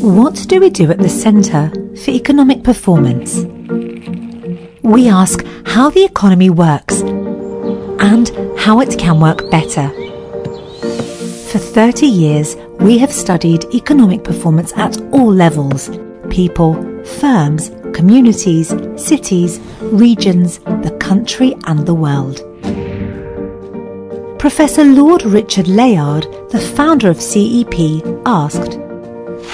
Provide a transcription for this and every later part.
What do we do at the Centre for Economic Performance? We ask how the economy works and how it can work better. For 30 years, we have studied economic performance at all levels people, firms, communities, cities, regions, the country, and the world. Professor Lord Richard Layard, the founder of CEP, asked,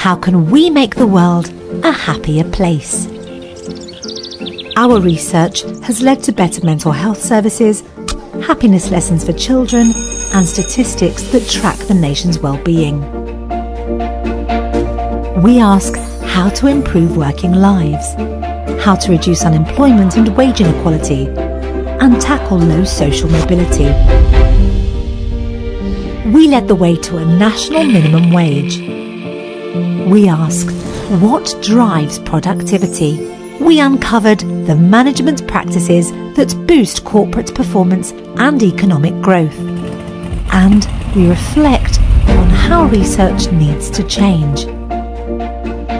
How can we make the world a happier place? Our research has led to better mental health services, happiness lessons for children, and statistics that track the nation's well-being. We ask how to improve working lives, how to reduce unemployment and wage inequality, and tackle low social mobility. We led the way to a national minimum wage. We asked, what drives productivity? We uncovered the management practices that boost corporate performance and economic growth. And we reflect on how research needs to change.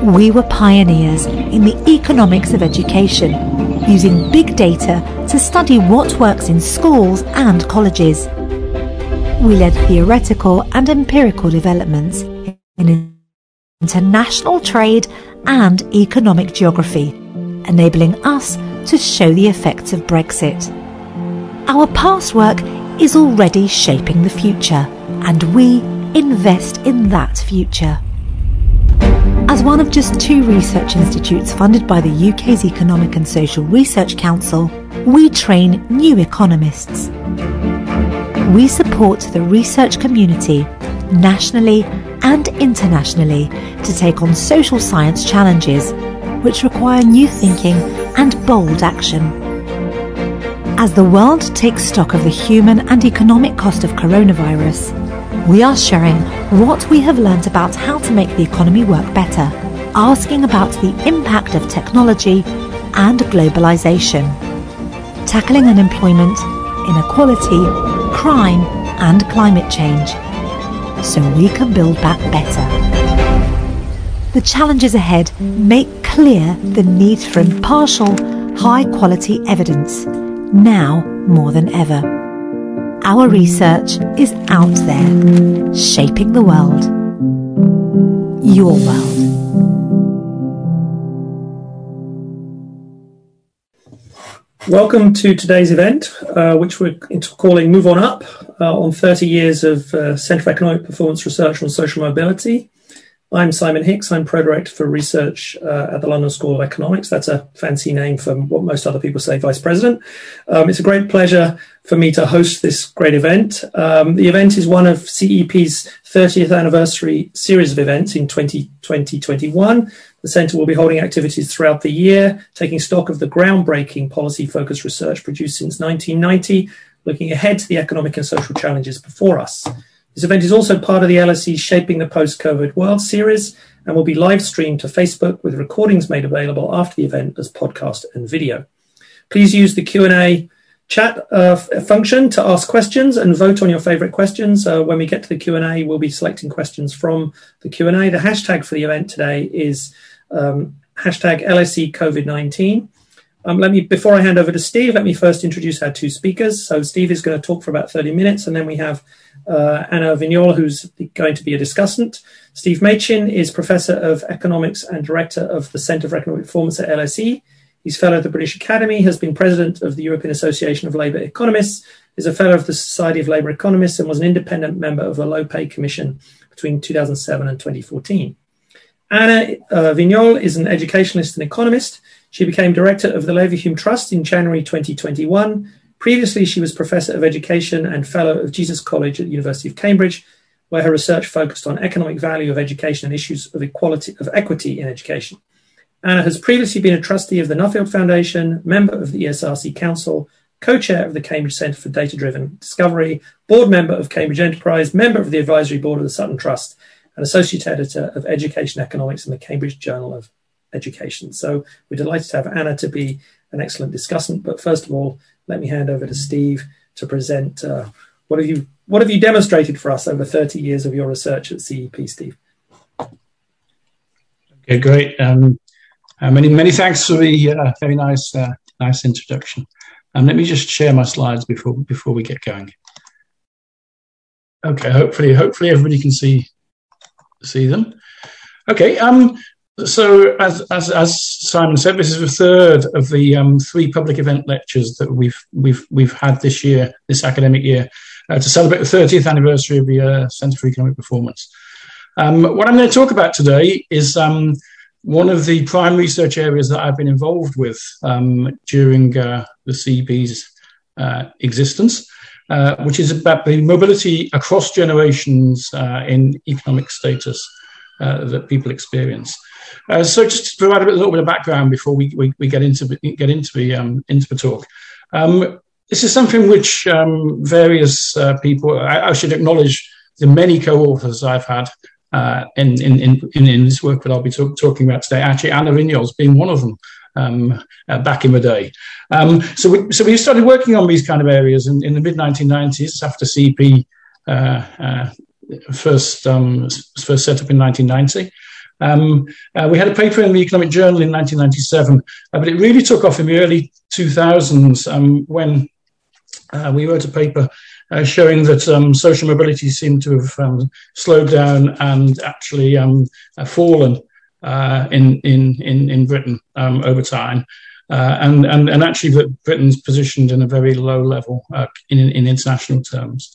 We were pioneers in the economics of education, using big data to study what works in schools and colleges. We led theoretical and empirical developments in international trade and economic geography, enabling us to show the effects of Brexit. Our past work is already shaping the future, and we invest in that future. As one of just two research institutes funded by the UK's Economic and Social Research Council, we train new economists. We support the research community, nationally and internationally, to take on social science challenges, which require new thinking and bold action. As the world takes stock of the human and economic cost of coronavirus, we are sharing what we have learnt about how to make the economy work better, asking about the impact of technology and globalization, tackling unemployment, inequality, crime, and climate change, so we can build back better. The challenges ahead make clear the need for impartial, high quality evidence, now more than ever. Our research is out there, shaping the world. Your world. Welcome to today's event, uh, which we're calling Move On Up uh, on 30 years of uh, Centre for Economic Performance Research on Social Mobility. I'm Simon Hix. I'm Pro Director for Research uh, at the London School of Economics. That's a fancy name for what most other people say, Vice President. Um, it's a great pleasure for me to host this great event. Um, the event is one of CEP's 30th anniversary series of events in 2020-21. The Centre will be holding activities throughout the year, taking stock of the groundbreaking policy-focused research produced since 1990, looking ahead to the economic and social challenges before us. This event is also part of the LSE Shaping the Post-COVID World series and will be live streamed to Facebook with recordings made available after the event as podcast and video. Please use the Q&A chat uh, function to ask questions and vote on your favorite questions. Uh, when we get to the Q&A, we'll be selecting questions from the Q&A. The hashtag for the event today is um, hashtag LSE COVID-19. Um, let me, before I hand over to Steve, let me first introduce our two speakers. So Steve is going to talk for about 30 minutes, and then we have uh, Anna Vignoles, who's going to be a discussant. Steve Machin is Professor of Economics and Director of the Centre for Economic Performance at LSE. He's Fellow of the British Academy, has been President of the European Association of Labour Economists, is a Fellow of the Society of Labour Economists, and was an independent member of the Low Pay Commission between 2007 and 2014. Anna uh, Vignoles is an educationalist and economist. She became director of the Leverhulme Trust in January 2021. Previously, she was professor of education and fellow of Jesus College at the University of Cambridge, where her research focused on economic value of education and issues of equality of equity in education. Anna has previously been a trustee of the Nuffield Foundation, member of the ESRC Council, co-chair of the Cambridge Centre for Data-Driven Discovery, board member of Cambridge Enterprise, member of the advisory board of the Sutton Trust, and associate editor of Education Economics in the Cambridge Journal of education. So we're delighted to have Anna to be an excellent discussant. But first of all, let me hand over to Steve to present uh, what have you what have you demonstrated for us over 30 years of your research at CEP, Steve? Okay, great. Um, uh, many many thanks for the uh, very nice uh, nice introduction. Um, let me just share my slides before before we get going. Okay, hopefully hopefully everybody can see see them. Okay. Um, so as, as, as Simon said, this is the third of the um, three public event lectures that we've we've we've had this year, this academic year, uh, to celebrate the 30th anniversary of the uh, Centre for Economic Performance. Um, what I'm going to talk about today is um, one of the prime research areas that I've been involved with um, during uh, the CEP's uh, existence, uh, which is about the mobility across generations uh, in economic status that people experience. Uh, so just to provide a, little bit of background before we, we, we get into get into the um, into the talk. Um, this is something which um, various uh, people. I, I, should acknowledge the many co-authors I've had uh, in, in, in, in this work that I'll be talk, talking about today. Actually, Anna Vignoles being one of them. Um, uh, back in the day. Um, so, we, so we started working on these kind of areas in, in the mid 1990s after CEP uh, uh, first um, first set up in 1990. Um, uh, we had a paper in the Economic Journal in 1997, uh, but it really took off in the early 2000s um, when uh, we wrote a paper uh, showing that um, social mobility seemed to have um, slowed down and actually um, uh, fallen uh, in, in, in, in Britain um, over time. and, and, and actually, that Britain's positioned in a very low level in, in international terms.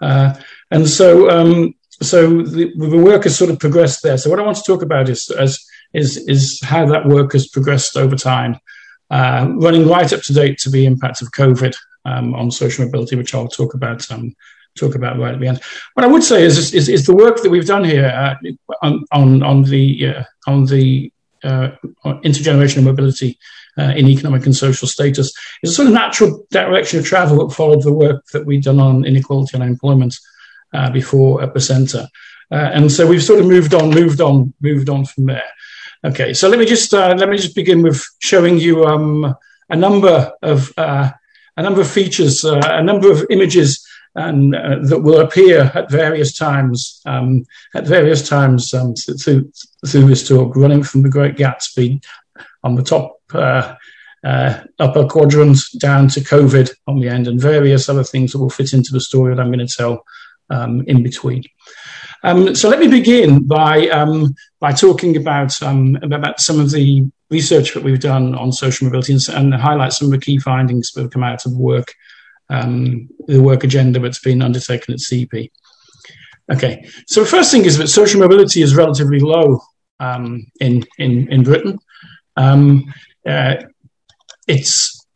and so, so the, the, work has sort of progressed there. So what I want to talk about is is is, is how that work has progressed over time, uh, running right up to date to the impact of COVID um, on social mobility, which I'll talk about um, talk about right at the end. What I would say is is, is the work that we've done here uh, on, on the uh, on the uh, intergenerational mobility. Uh, in economic and social status is a sort of natural direction of travel that followed the work that we've done on inequality and unemployment uh, before at the centre. Uh, and so we've sort of moved on, moved on, moved on from there. Okay, so let me just uh, let me just begin with showing you um, a number of uh, a number of features, uh, a number of images and uh, that will appear at various times um, at various times um, through through this talk, running from the Great Gatsby on the top uh, upper quadrant down to COVID on the end, and various other things that will fit into the story that I'm going to tell um, in between. Um, so let me begin by um, by talking about um, about some of the research that we've done on social mobility and, and highlight some of the key findings that have come out of the work um, the work agenda that's been undertaken at CEP. Okay, so the first thing is that social mobility is relatively low um, in in in Britain. Uh, it's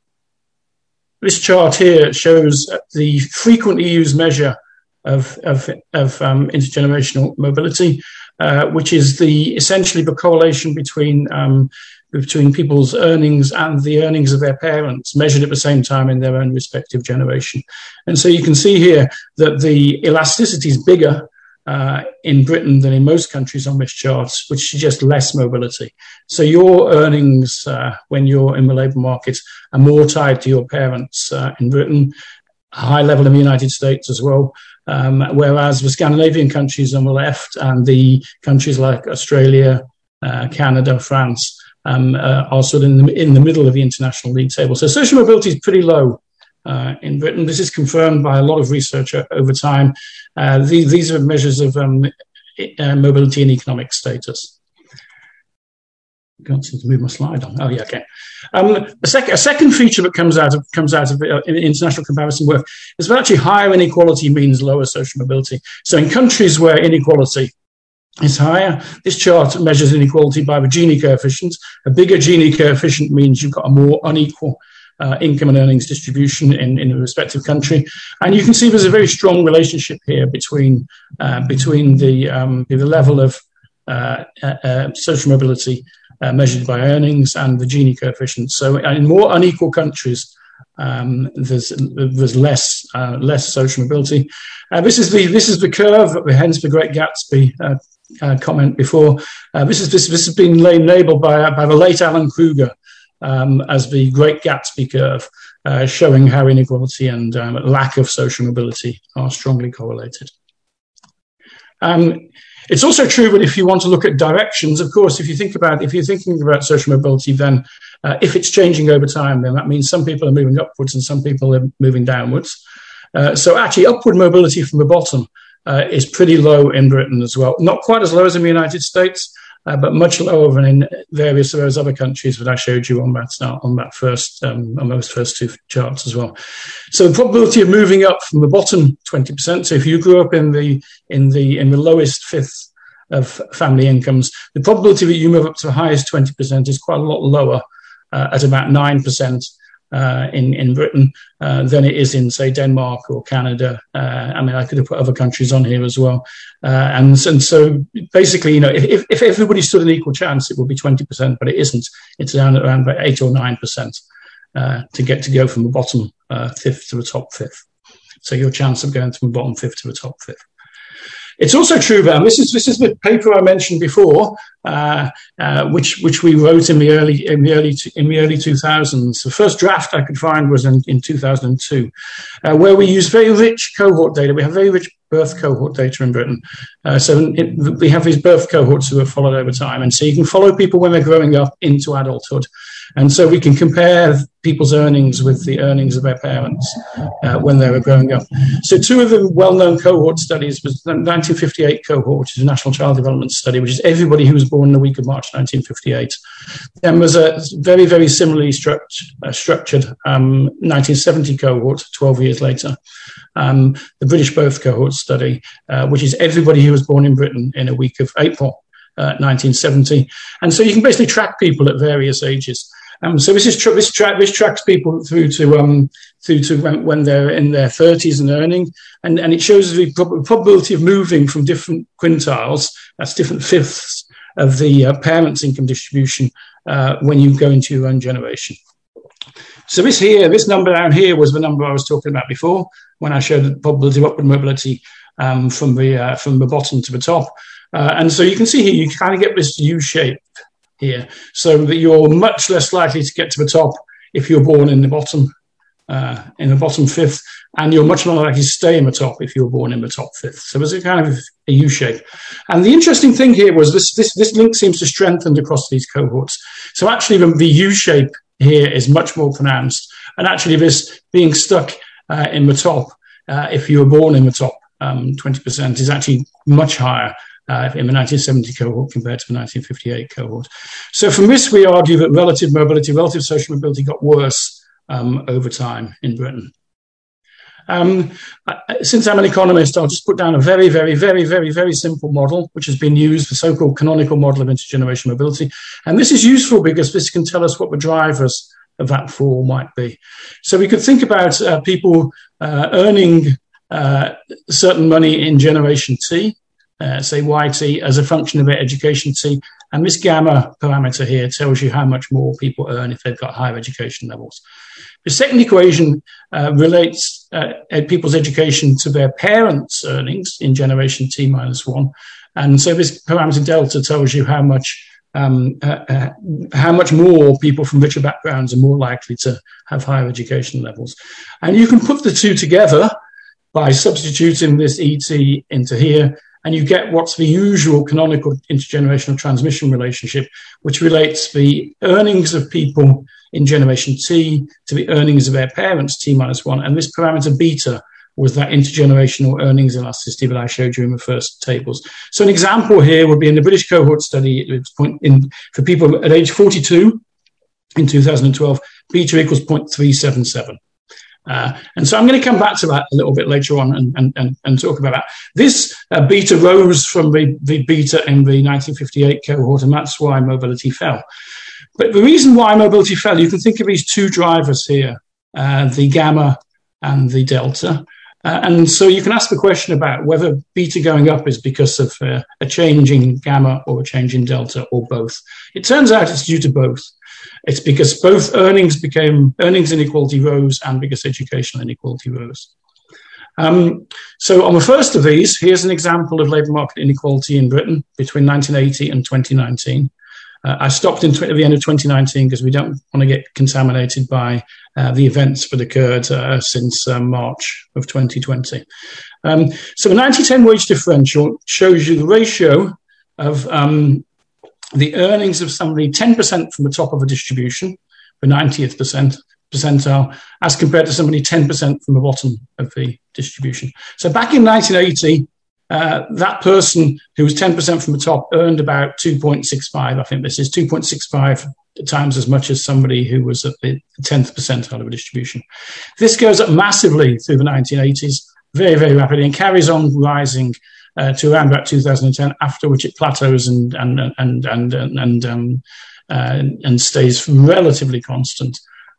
this chart here shows the frequently used measure of, of, of um, intergenerational mobility, uh, which is the essentially the correlation between um, between people's earnings and the earnings of their parents, measured at the same time in their own respective generation. And so you can see here that the elasticity is bigger uh, in Britain than in most countries on this chart, which suggests less mobility. So your earnings uh, when you're in the labour market are more tied to your parents uh, in Britain, high level in the United States as well. Um, whereas the Scandinavian countries on the left and the countries like Australia, uh, Canada, France um, uh, are sort of in the, in the middle of the international league table. So social mobility is pretty low uh, in Britain. This is confirmed by a lot of research over time. Uh, these, these are measures of um, uh, mobility and economic status can't seem to move my slide on. Oh yeah, okay. Um, a, sec- a, second feature that comes out of comes out of uh, international comparison work is that actually higher inequality means lower social mobility. So in countries where inequality is higher, this chart measures inequality by the Gini coefficient. A bigger Gini coefficient means you've got a more unequal uh, income and earnings distribution in, in a respective country. And you can see there's a very strong relationship here between uh, between the um, the level of uh, uh, uh social mobility uh, measured by earnings and the Gini coefficient. So in more unequal countries, um, there's there's less uh, less social mobility. Uh, this is the this is the curve, hence the Great Gatsby uh, uh, comment before. Uh, this is this this has been labelled by by the late Alan Krueger um, as the Great Gatsby curve, showing how inequality and um, lack of social mobility are strongly correlated. Um, it's also true that if you want to look at directions, of course, if you think about if you're thinking about social mobility, then uh, if it's changing over time, then that means some people are moving upwards and some people are moving downwards. Uh, so actually, upward mobility from the bottom uh, is pretty low in Britain as well. Not quite as low as in the United States, uh, but much lower than in various of those other countries that I showed you on that on that first um, on those first two charts as well. So the probability of moving up from the bottom 20%. So if you grew up in the in the in the lowest fifth of family incomes, the probability that you move up to the highest 20% is quite a lot lower uh, at about 9% uh, in in Britain uh, than it is in say Denmark or Canada. Uh, I mean, I could have put other countries on here as well. Uh, and and so basically, you know, if if everybody stood an equal chance, it would be twenty percent, but it isn't. It's down at around about eight or nine percent uh, to get to go from the bottom uh, fifth to the top fifth. So your chance of going from the bottom fifth to the top fifth. It's also true, Van. This is this is the paper I mentioned before, uh, uh, which which we wrote in the early in the early in the early 2000s. The first draft I could find was in, in 2002, uh, where we use very rich cohort data. We have very rich birth cohort data in Britain. Uh, so it, we have these birth cohorts who are followed over time, and so you can follow people when they're growing up into adulthood. And so we can compare people's earnings with the earnings of their parents uh, when they were growing up. So two of the well-known cohort studies was the 1958 cohort, which is a National Child Development Study, which is everybody who was born in the week of March 1958. Then was a very, very similarly struct, uh, structured um, 1970 cohort, 12 years later. Um, the British Birth Cohort Study, uh, which is everybody who was born in Britain in a week of April 1970. Uh, and so you can basically track people at various ages. Um, so this is tra- this, tra- this tracks people through to um, through to when, when, they're in their 30s and earning, and, and it shows the prob- probability of moving from different quintiles, that's different fifths of the uh, parents' income distribution uh, when you go into your own generation. So this here, this number down here was the number I was talking about before when I showed the probability of upward mobility um, from the uh, from the bottom to the top. Uh, and so you can see here, you kind of get this U shape here, so that you're much less likely to get to the top if you're born in the bottom, uh, in the bottom fifth, and you're much more likely to stay in the top if you're born in the top fifth. So there's a kind of a U shape. And the interesting thing here was this, this, this link seems to strengthen across these cohorts. So actually the, the U shape here is much more pronounced. And actually this being stuck uh, in the top, uh, if you were born in the top um, 20% is actually much higher uh, in the 1970 cohort compared to the 1958 cohort. So from this, we argue that relative mobility, relative social mobility got worse um, over time in Britain. Um, since I'm an economist, I'll just put down a very, very, very, very, very simple model, which has been used, the so-called canonical model of intergenerational mobility. And this is useful because this can tell us what the drivers of that fall might be. So we could think about uh, people uh, earning uh, certain money in generation T, uh, say YT as a function of their education T. And this gamma parameter here tells you how much more people earn if they've got higher education levels. The second equation uh, relates uh, people's education to their parents' earnings in generation T minus one. And so this parameter delta tells you how much um, uh, uh, how much more people from richer backgrounds are more likely to have higher education levels. And you can put the two together by substituting this ET into here and you get what's the usual canonical intergenerational transmission relationship, which relates the earnings of people in generation T to the earnings of their parents, T minus one. And this parameter beta was that intergenerational earnings elasticity that I showed you in the first tables. So an example here would be in the British cohort study, point in, for people at age 42 in 2012, beta equals 0.377. Uh, and so I'm going to come back to that a little bit later on and, and, and, and talk about that. This uh, beta rose from the, the beta in the 1958 cohort, and that's why mobility fell. But the reason why mobility fell, you can think of these two drivers here, uh, the gamma and the delta. Uh, and so you can ask the question about whether beta going up is because of uh, a change in gamma or a change in delta or both. It turns out it's due to both. It's because both earnings became earnings inequality rose and because educational inequality rose. Um, so on the first of these, here's an example of labour market inequality in Britain between 1980 and 2019. Uh, I stopped in at the end of 2019 because we don't want to get contaminated by uh, the events that occurred uh, since uh, March of 2020. Um, so the 90-10 wage differential shows you the ratio of um, the earnings of somebody 10% from the top of a distribution, the 90th percent, percentile, as compared to somebody 10% from the bottom of the distribution. So back in 1980, uh, that person who was 10% from the top earned about 2.65. I think this is 2.65 times as much as somebody who was at the 10th percentile of a distribution. This goes up massively through the 1980s, very, very rapidly, and carries on rising uh, to around about 2010, after which it plateaus and, and, and, and, and, and, um, uh, and stays relatively constant.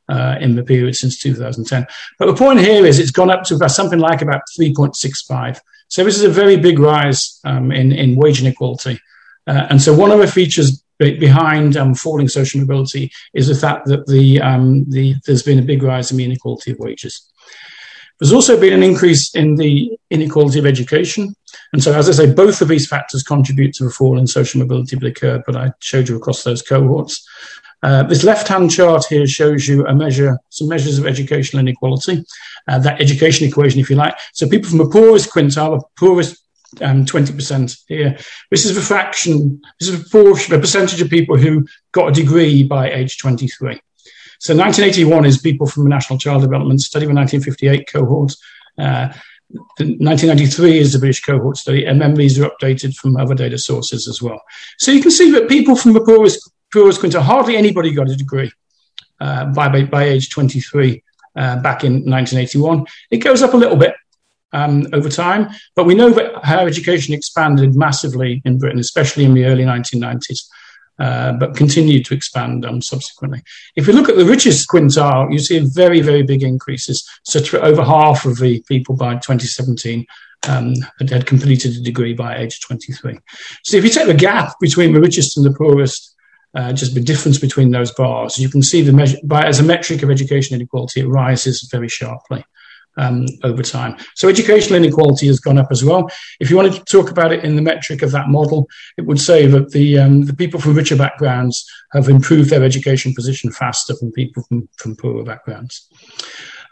Uh, in the period since 2010. But the point here is it's gone up to about something like about 3.65. So this is a very big rise um, in, in wage inequality. Uh, and so one of the features behind um, falling social mobility is the fact that the, um, the, there's been a big rise in the inequality of wages. There's also been an increase in the inequality of education. And so, as I say, both of these factors contribute to the fall in social mobility that occurred, but I showed you across those cohorts. Uh, this left-hand chart here shows you a measure, some measures of educational inequality, uh, that education equation, if you like. So people from the poorest quintile, the poorest um, 20% here. This is the fraction, this is a portion, a percentage of people who got a degree by age 23. So 1981 is people from the National Child Development Study, the 1958 cohort. Uh, 1993 is the British cohort study, and then these are updated from other data sources as well. So you can see that people from the poorest Quinta, hardly anybody got a degree uh, by, by, by, age 23 uh, back in 1981. It goes up a little bit um, over time, but we know that higher education expanded massively in Britain, especially in the early 1990s. Uh, but continued to expand um, subsequently. If you look at the richest quintile, you see very, very big increases. That over half of the people by 2017 um, had completed a degree by age 23. So if you take the gap between the richest and the poorest, uh, just the difference between those bars. You can see the measure by, as a metric of education inequality, it rises very sharply um, over time. So educational inequality has gone up as well. If you wanted to talk about it in the metric of that model, it would say that the um, the people from richer backgrounds have improved their education position faster than people from, from poorer backgrounds.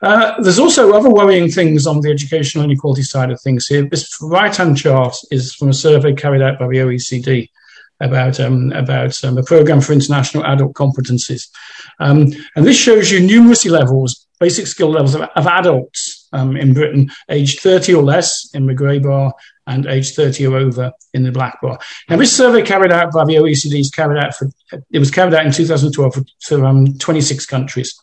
Uh, there's also other worrying things on the educational inequality side of things here. This right-hand chart is from a survey carried out by the OECD about um, about um, a program for international adult competencies, um, and this shows you numeracy levels, basic skill levels of, of adults um, in Britain, aged 30 or less in the grey bar, and age 30 or over in the black bar. Now, this survey carried out by the OECD is carried out for it was carried out in 2012 for, for um, 26 countries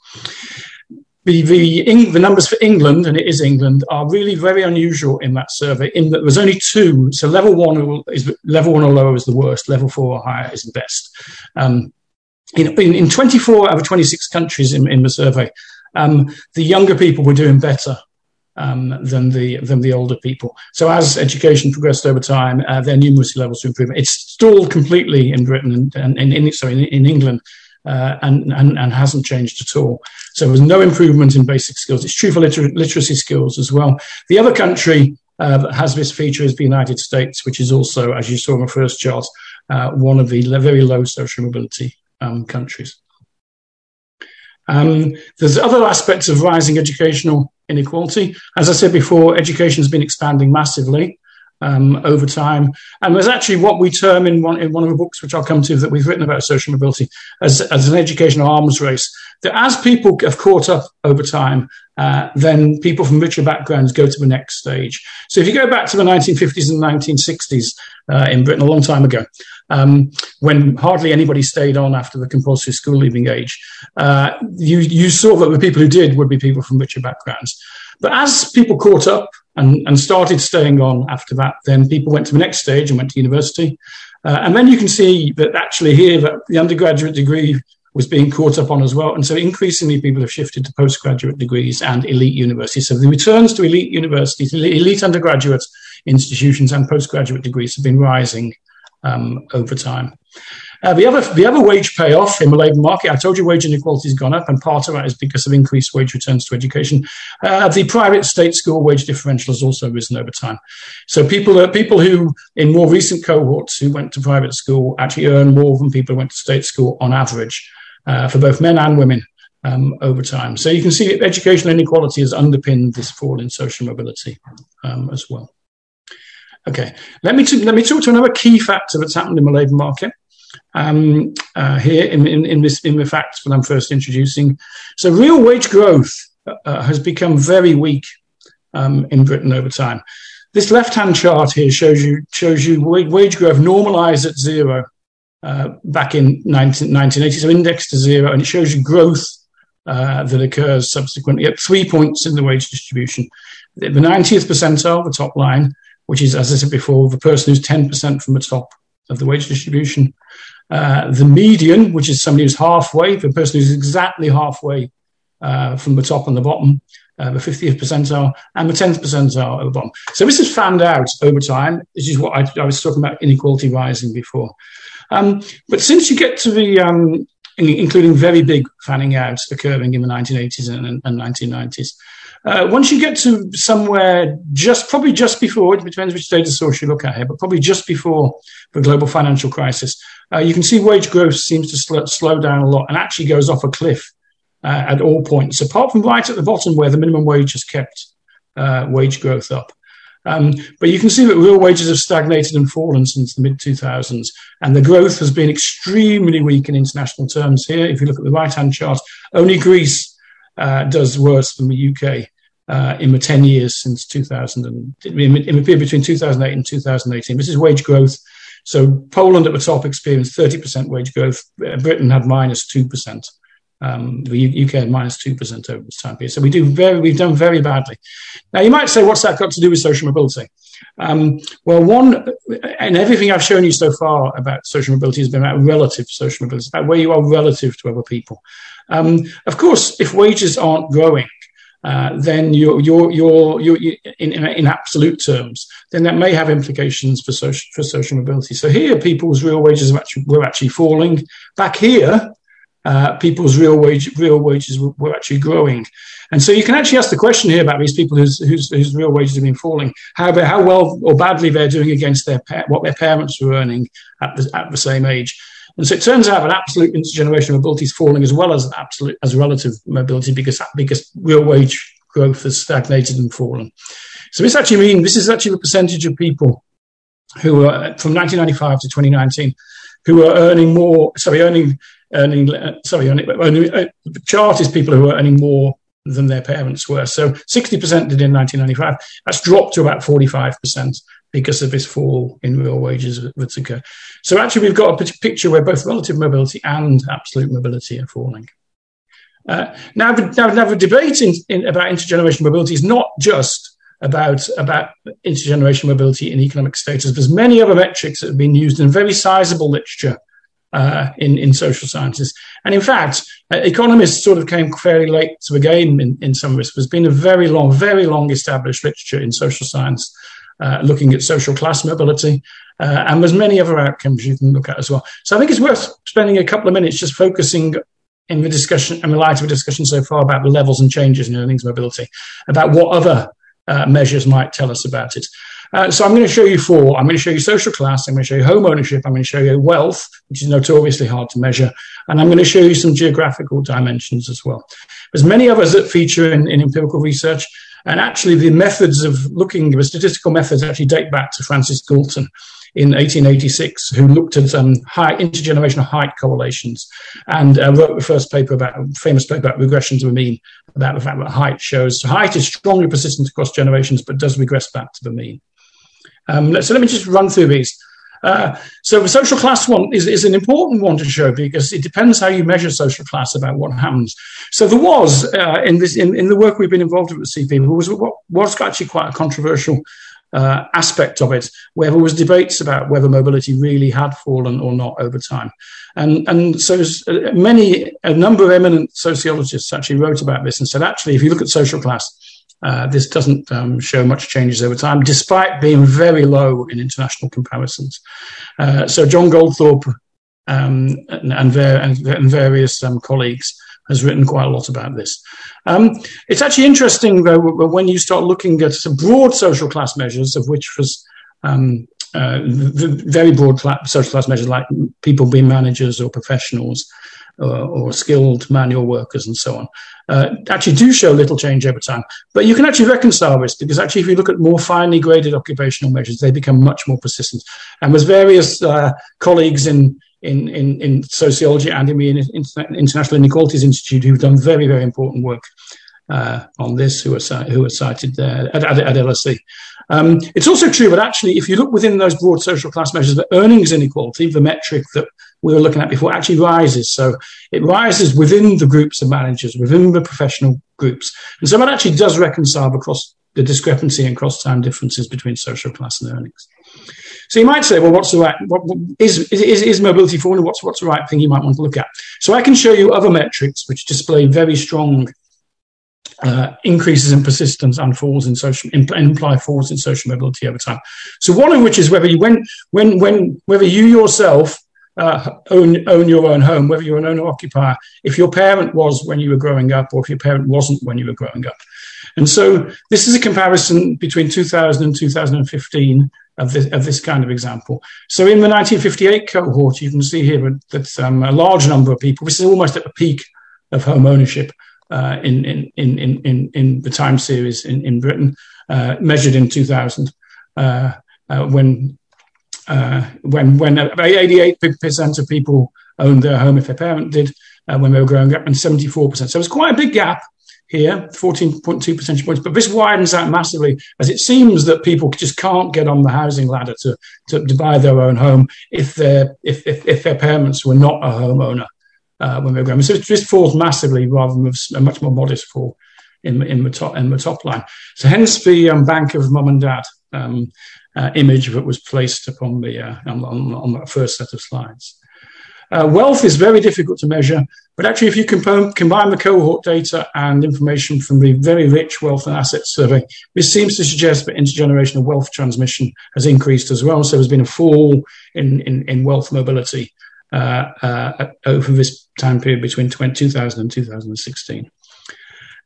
the, the, the, numbers for England, and it is England, are really very unusual in that survey in that there's only two. So level one is level one or lower is the worst, level four or higher is the best. Um, in, in, in, 24 out of 26 countries in, in the survey, um, the younger people were doing better um, than the than the older people. So as education progressed over time, uh, their numeracy levels improving. It's stalled completely in Britain and, and, and in, sorry, in, in England uh, and, and, and hasn't changed at all. So there's no improvement in basic skills. It's true for liter- literacy skills as well. The other country uh, that has this feature is the United States, which is also, as you saw in the first chart, uh, one of the very low social mobility um, countries. Um, there's other aspects of rising educational inequality. As I said before, education has been expanding massively um, over time. And there's actually what we term in one, in one of the books, which I'll come to, that we've written about social mobility, as, as an educational arms race. That as people have caught up over time, uh, then people from richer backgrounds go to the next stage. So if you go back to the 1950s and 1960s uh, in Britain, a long time ago, um, when hardly anybody stayed on after the compulsory school leaving age, uh, you, you saw that the people who did would be people from richer backgrounds. But as people caught up and, and started staying on after that. Then people went to the next stage and went to university. Uh, and then you can see that actually here that the undergraduate degree was being caught up on as well. And so increasingly people have shifted to postgraduate degrees and elite universities. So the returns to elite universities, elite undergraduate institutions and postgraduate degrees have been rising um, over time. Uh, the other the other wage payoff in the labour market, I told you wage inequality has gone up, and part of that is because of increased wage returns to education. Uh, the private state school wage differential has also risen over time. So people uh, people who in more recent cohorts who went to private school actually earn more than people who went to state school on average uh, for both men and women um, over time. So you can see educational inequality has underpinned this fall in social mobility um, as well. Okay, let me, t- let me talk to another key factor that's happened in the labour market. Um, uh, here in, in, in, this in the facts that I'm first introducing. So real wage growth uh, has become very weak um, in Britain over time. This left-hand chart here shows you shows you wage growth normalised at zero uh, back in 19, 1980, so indexed to zero, and it shows you growth uh, that occurs subsequently at three points in the wage distribution. The 90th percentile, the top line, which is, as I said before, the person who's 10% from the top of the wage distribution. Uh, the median, which is somebody who's halfway, the person who's exactly halfway uh, from the top and the bottom, uh, the 50th percentile, and the 10th percentile at the bottom. So this is fanned out over time. This is what I, I was talking about inequality rising before. Um, but since you get to the um, including very big fanning out occurring in the 1980s and, and 1990s. Uh, once you get to somewhere just probably just before, it depends which data source you look at here, but probably just before the global financial crisis, uh, you can see wage growth seems to sl- slow down a lot and actually goes off a cliff uh, at all points, apart from right at the bottom where the minimum wage has kept uh, wage growth up. Um, but you can see that real wages have stagnated and fallen since the mid 2000s, and the growth has been extremely weak in international terms. Here, if you look at the right hand chart, only Greece uh, does worse than the UK. Uh, in the 10 years since 2000, and in, the period between 2008 and 2018. This is wage growth. So Poland at the top experienced 30% wage growth. Britain had minus 2%. Um, the UK had minus minus two percent over this time period. So we do very, we've done very badly. Now you might say, what's that got to do with social mobility? Um, well, one, and everything I've shown you so far about social mobility has been about relative social mobility, about where you are relative to other people. Um, of course, if wages aren't growing, uh, then you're, you're, you're, you're in, in, absolute terms, then that may have implications for social, for social mobility. So here, people's real wages actually, were actually falling. Back here, uh, people's real wage real wages were, were, actually growing. And so you can actually ask the question here about these people whose, whose, whose real wages have been falling, how, how well or badly they're doing against their what their parents were earning at the, at the same age. And so it turns out that absolute intergenerational mobility is falling as well as absolute as relative mobility because because real wage growth has stagnated and fallen. So this actually means this is actually the percentage of people who are from 1995 to 2019 who are earning more, sorry, earning earning, sorry, earning, earning, uh, the chart is people who are earning more than their parents were. So 60% did in 1995. That's dropped to about 45% because of this fall in real wages that's occurred. So actually, we've got a picture where both relative mobility and absolute mobility are falling. Uh, now, the, now, now, the debate in, in, about intergenerational mobility is not just about, about intergenerational mobility in economic status. There's many other metrics that have been used in very sizable literature uh, in, in social sciences. And in fact, uh, economists sort of came fairly late to the game in, in some ways. There's been a very long, very long established literature in social science uh, looking at social class mobility. Uh, and there's many other outcomes you can look at as well. So I think it's worth spending a couple of minutes just focusing in the discussion and the light of the discussion so far about the levels and changes in earnings mobility, about what other uh, measures might tell us about it. Uh, so I'm going to show you four. I'm going to show you social class. I'm going to show you home ownership. I'm going to show you wealth, which is notoriously hard to measure. And I'm going to show you some geographical dimensions as well. There's many others that feature in, in empirical research. And actually, the methods of looking, the statistical methods actually date back to Francis Galton in 1886, who looked at um, high, intergenerational height correlations and uh, wrote the first paper about, famous paper about regression to the mean, about the fact that height shows height is strongly persistent across generations, but does regress back to the mean. Um, so let me just run through these. Uh, so the social class one is, is an important one to show because it depends how you measure social class about what happens. So there was uh, in this in, in the work we've been involved with at CP was was actually quite a controversial uh, aspect of it, where there was debates about whether mobility really had fallen or not over time, and and so uh, many a number of eminent sociologists actually wrote about this and said actually if you look at social class uh, this doesn't um, show much changes over time, despite being very low in international comparisons. Uh, so John Goldthorpe um, and, and, and, various um, colleagues has written quite a lot about this. Um, it's actually interesting, though, when you start looking at some broad social class measures, of which was um, uh, very broad social class measures like people being managers or professionals uh, or skilled manual workers and so on, uh, actually do show little change over time. But you can actually reconcile this because actually, if you look at more finely graded occupational measures, they become much more persistent. And with various uh, colleagues in in, in, in sociology and in the International Inequalities Institute who've done very, very important work uh, on this, who are, who are cited there at, at, at LSE. Um, it's also true that actually, if you look within those broad social class measures, the earnings inequality, the metric that we were looking at before, actually rises. So it rises within the groups of managers, within the professional groups. And so that actually does reconcile across the discrepancy and cross time differences between social class and earnings. So you might say, well, what's the right, what, is, is, is mobility falling? What's, what's the right thing you might want to look at? So I can show you other metrics which display very strong uh, increases in persistence and falls in social imply falls in social mobility over time. So one of which is whether you when when when whether you yourself uh, own own your own home, whether you're an owner occupier, if your parent was when you were growing up, or if your parent wasn't when you were growing up. And so this is a comparison between 2000 and 2015 of this, of this kind of example. So in the 1958 cohort, you can see here that um, a large number of people, this is almost at the peak of home ownership uh, in, in, in, in, in the time series in, in Britain, uh, measured in 2000, uh, uh, when, uh, when, when 88% of people owned their home if their parent did, when they were growing up, and 74%. So it's quite a big gap here, 14.2 percentage points. But this widens out massively as it seems that people just can't get on the housing ladder to, to, to buy their own home if, their if, if, if, their parents were not a homeowner uh, when they were growing. Up. So this falls massively rather than a much more modest fall in, in, the, top, in the top line. So hence the um, Bank of Mum and Dad um, uh, image that was placed upon the, uh, on, on, that first set of slides. Uh, wealth is very difficult to measure, but actually, if you combine, combine the cohort data and information from the very rich wealth and assets survey, this seems to suggest that intergenerational wealth transmission has increased as well. So there's been a fall in, in, in wealth mobility uh, uh, over this time period between 2000 and 2016.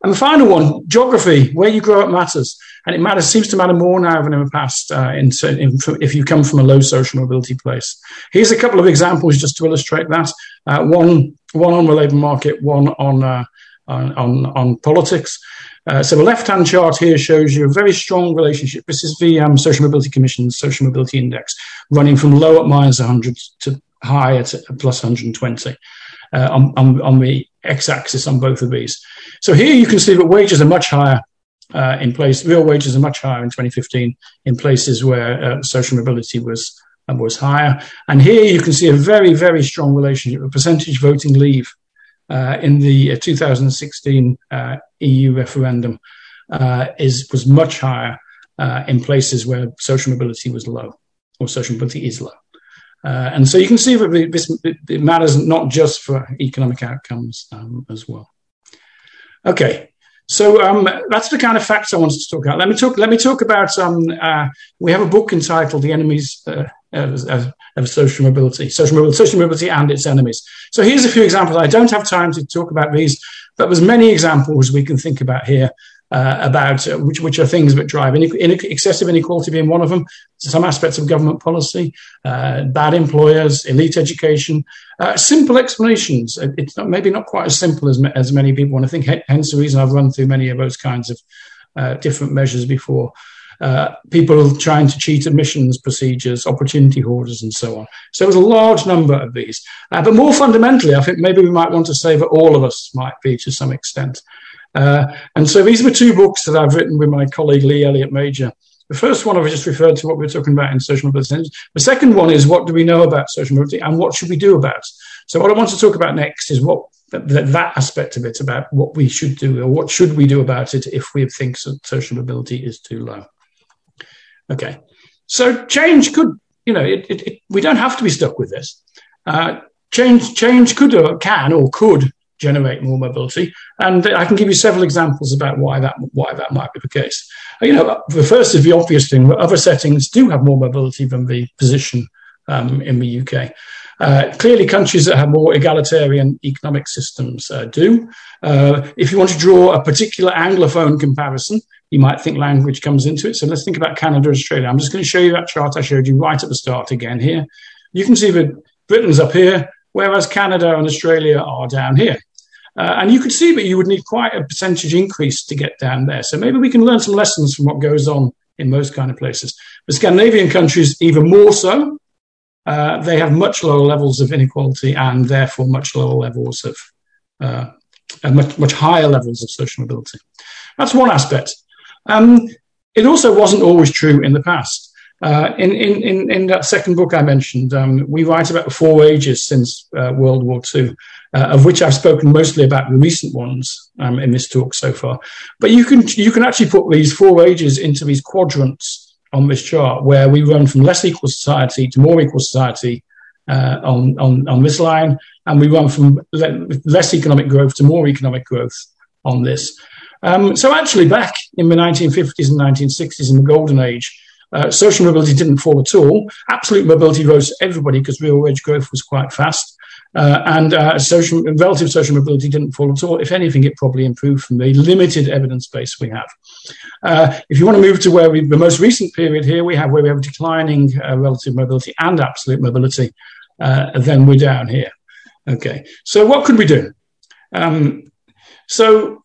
And the final one, geography, where you grow up matters. And it matters, seems to matter more now than in the past uh, in, in, if you come from a low social mobility place. Here's a couple of examples just to illustrate that. Uh, one, one on the labour market, one on, uh, on, on, politics. Uh, so the left-hand chart here shows you a very strong relationship. This is the um, Social Mobility Commission's Social Mobility Index, running from low at minus 100 to high at plus 120 uh, on, on, on the x-axis on both of these. So here you can see that wages are much higher uh, in place. Real wages are much higher in 2015 in places where uh, social mobility was uh, was higher. And here you can see a very very strong relationship. The percentage voting leave uh, in the uh, 2016 uh, EU referendum is was much higher in places where social mobility was low or social mobility is low. Uh, and so you can see that this it matters not just for economic outcomes um, as well. Okay, so um, that's the kind of facts I wanted to talk about. Let me talk. Let me talk about. Um, uh, we have a book entitled "The Enemies uh, of, of, Social Mobility: Social Mobility, Social Mobility and Its Enemies." So here's a few examples. I don't have time to talk about these, but there's many examples we can think about here uh, about which, which are things that drive excessive inequality being one of them, some aspects of government policy, uh, bad employers, elite education, uh, simple explanations. It's not, maybe not quite as simple as, as many people want to think, hence the reason I've run through many of those kinds of uh, different measures before. Uh, people trying to cheat admissions procedures, opportunity hoarders, and so on. So there's a large number of these. Uh, but more fundamentally, I think maybe we might want to say that all of us might be to some extent. Uh, and so these were two books that I've written with my colleague Lee Elliott Major. The first one I've just referred to what we were talking about in social mobility. The second one is what do we know about social mobility and what should we do about it? So what I want to talk about next is what that, that aspect of it about what we should do or what should we do about it if we think social mobility is too low. Okay, so change could, you know, it, it, it, we don't have to be stuck with this. Uh, change, change could or can or could generate more mobility. And I can give you several examples about why that why that might be the case. You know, the first is the obvious thing that other settings do have more mobility than the position um, in the UK. Uh, clearly, countries that have more egalitarian economic systems uh, do. Uh, if you want to draw a particular Anglophone comparison, you might think language comes into it. So let's think about Canada, and Australia. I'm just going to show you that chart I showed you right at the start again here. You can see that Britain's up here, whereas Canada and Australia are down here. Uh, and you could see that you would need quite a percentage increase to get down there. So maybe we can learn some lessons from what goes on in most kind of places. The Scandinavian countries, even more so, uh, they have much lower levels of inequality and therefore much lower levels of, uh, much, much higher levels of social mobility. That's one aspect. Um, it also wasn't always true in the past. Uh, in, in, in, that second book I mentioned, um, we write about the four ages since uh, World War II, uh, of which I've spoken mostly about the recent ones um, in this talk so far. But you can, you can actually put these four ages into these quadrants on this chart, where we run from less equal society to more equal society uh, on, on, on this line, and we run from le- less economic growth to more economic growth on this. Um, so actually, back in the 1950s and 1960s, in the golden age, uh, social mobility didn't fall at all. Absolute mobility rose to everybody because real wage growth was quite fast. Uh, and uh, social, relative social mobility didn't fall at all. If anything, it probably improved from the limited evidence base we have. Uh, if you want to move to where we, the most recent period here, we have where we have declining uh, relative mobility and absolute mobility, uh, then we're down here. Okay, so what could we do? Um, so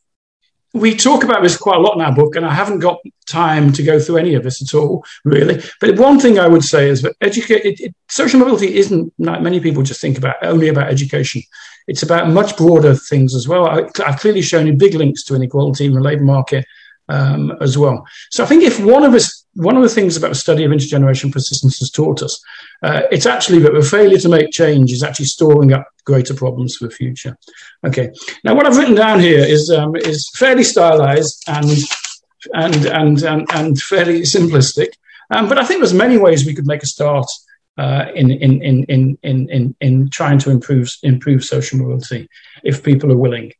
we talk about this quite a lot in our book, and I haven't got time to go through any of this at all, really. But one thing I would say is that educa- social mobility isn't like many people just think about only about education. It's about much broader things as well. I, have clearly shown you big links to inequality in the labour market um, as well. So I think if one of us, one of the things about the study of intergenerational persistence has taught us, uh, it's actually that the failure to make change is actually storing up greater problems for the future. Okay. Now, what I've written down here is um, is fairly stylized and and and and, and fairly simplistic, um, but I think there's many ways we could make a start. Uh, in, in, in, in, in, in, in trying to improve improve social mobility, if people are willing.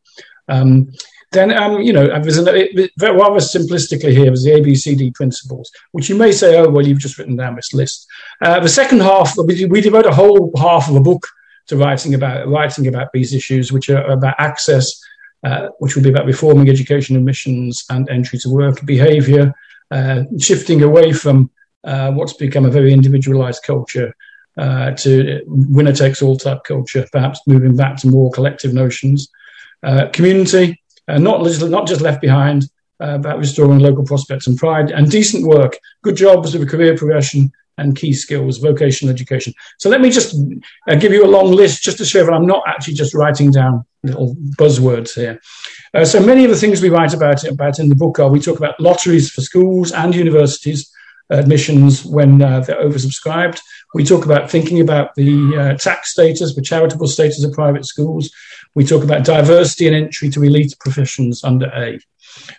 Um, then, um, you know, there's an, it, rather simplistically here is the ABCD principles, which you may say, oh, well, you've just written down this list. Uh, the second half, we, we devote a whole half of a book to writing about writing about these issues, which are about access, uh, which will be about reforming education admissions and entry to work behaviour, uh, shifting away from uh, what's become a very individualised culture uh, to winner takes all type culture, perhaps moving back to more collective notions. Uh, community, uh, not, not just left behind, uh, about restoring local prospects and pride, and decent work, good jobs with career progression, and key skills, vocational education. So let me just uh, give you a long list just to show that I'm not actually just writing down little buzzwords here. Uh, so many of the things we write about, about in the book are we talk about lotteries for schools and universities, admissions when uh, they're oversubscribed. We talk about thinking about the uh, tax status, the charitable status of private schools. We talk about diversity and entry to elite professions under A.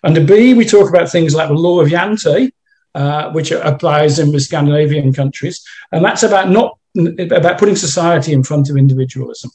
Under B, we talk about things like the law of Jante, uh, which applies in the Scandinavian countries, and that's about not about putting society in front of individualism.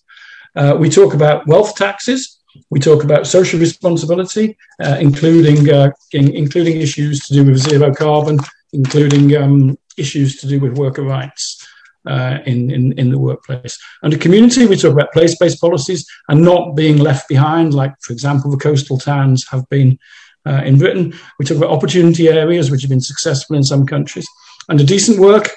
Uh, we talk about wealth taxes. We talk about social responsibility, uh, including uh, in, including issues to do with zero carbon, including um, issues to do with worker rights uh, in, in, in the workplace. Under community, we talk about place-based policies and not being left behind, like, for example, the coastal towns have been uh, in Britain. We talk about opportunity areas, which have been successful in some countries. Under decent work,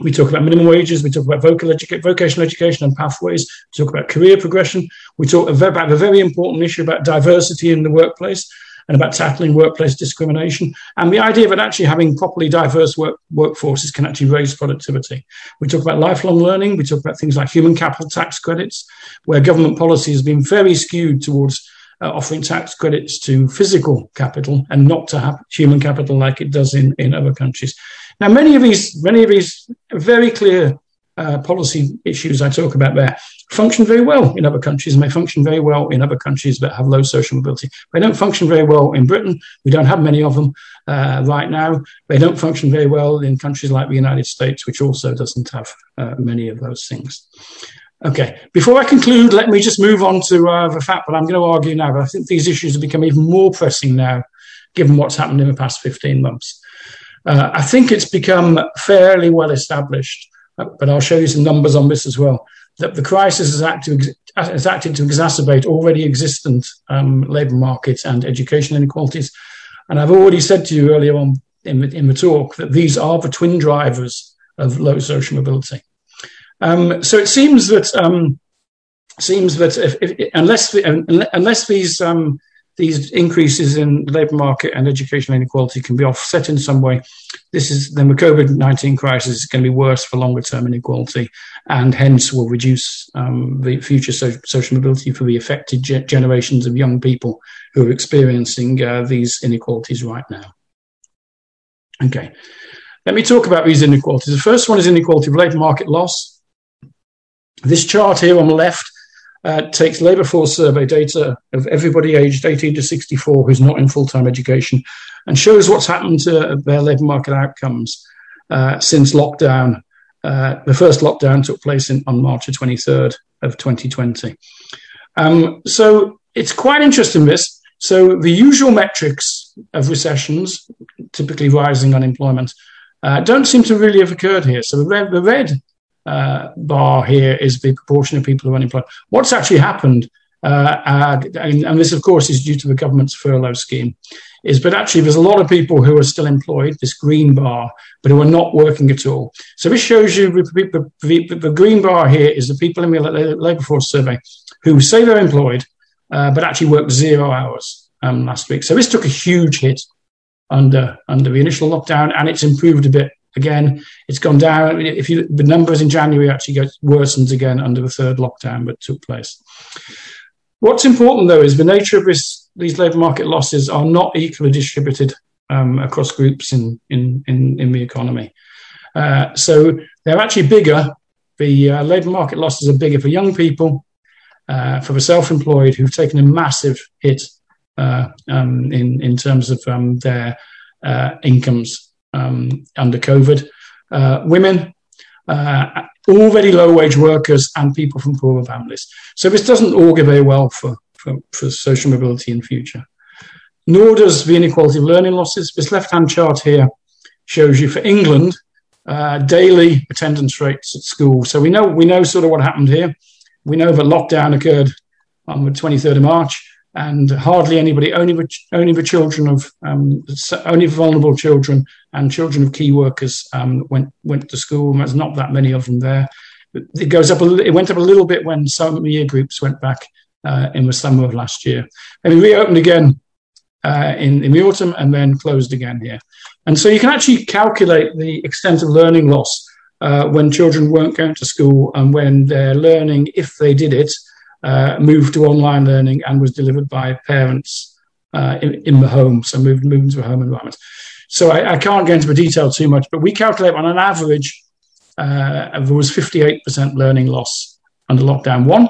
we talk about minimum wages. We talk about vocal educa- vocational education and pathways. We talk about career progression. We talk about a very important issue about diversity in the workplace and about tackling workplace discrimination. And the idea that actually having properly diverse work, workforces can actually raise productivity. We talk about lifelong learning. We talk about things like human capital tax credits, where government policy has been very skewed towards uh, offering tax credits to physical capital and not to have human capital like it does in, in other countries. Now, many of these, many of these very clear uh, policy issues I talk about there function very well in other countries and they function very well in other countries that have low social mobility. They don't function very well in Britain. We don't have many of them uh, right now. They don't function very well in countries like the United States, which also doesn't have uh, many of those things. Okay, before I conclude, let me just move on to uh, the fact that I'm going to argue now that I think these issues have become even more pressing now, given what's happened in the past 15 months. Uh, I think it's become fairly well established but I'll show you some numbers on this as well, that the crisis has acted, has acted to exacerbate already existent um, labour market and education inequalities. And I've already said to you earlier on in, in the talk that these are the twin drivers of low social mobility. Um, so it seems that um, seems that if, if, unless unless these um, these increases in the labour market and educational inequality can be offset in some way, this is then the COVID nineteen crisis is going to be worse for longer term inequality, and hence will reduce um, the future so- social mobility for the affected ge- generations of young people who are experiencing uh, these inequalities right now. Okay, let me talk about these inequalities. The first one is inequality of labour market loss. This chart here on the left uh, takes labour force survey data of everybody aged 18 to 64 who's not in full time education and shows what's happened to their labour market outcomes uh, since lockdown. Uh, the first lockdown took place in, on March the 23rd of 2020. Um, so it's quite interesting, this. So the usual metrics of recessions, typically rising unemployment, uh, don't seem to really have occurred here. So the red, the red uh, bar here is the proportion of people who are unemployed. What's actually happened, uh, and, and, this, of course, is due to the government's furlough scheme, is but actually there's a lot of people who are still employed, this green bar, but who are not working at all. So this shows you the, the, the green bar here is the people in the labour force survey who say they're employed, uh, but actually worked zero hours um, last week. So this took a huge hit under under the initial lockdown, and it's improved a bit again. It's gone down. If you the numbers in January actually get worsened again under the third lockdown that took place. What's important though is the nature of this, these labour market losses are not equally distributed um, across groups in, in, in, in the economy. Uh, so they're actually bigger. The uh, labour market losses are bigger for young people, uh, for the self-employed who've taken a massive hit uh, um, in in terms of um, their uh, incomes um, under COVID, uh, women, uh, already low wage workers, and people from poorer families. So this doesn't augur very well for, for, for social mobility in future. Nor does the inequality of learning losses. This left hand chart here shows you for England uh, daily attendance rates at school. So we know we know sort of what happened here. We know that lockdown occurred on the 23rd of March and hardly anybody, only the, only the children of, um, only vulnerable children and children of key workers um, went went to school. There's not that many of them there. It goes up. A, it went up a little bit when some year groups went back uh, in the summer of last year, and we reopened again uh, in in the autumn, and then closed again here. And so you can actually calculate the extent of learning loss uh, when children weren't going to school and when they're learning, if they did it, uh, moved to online learning and was delivered by parents uh, in, in, the home, so moved, moved into a home environment. So I, I, can't go into the detail too much, but we calculate on an average uh, there was 58% learning loss under lockdown one.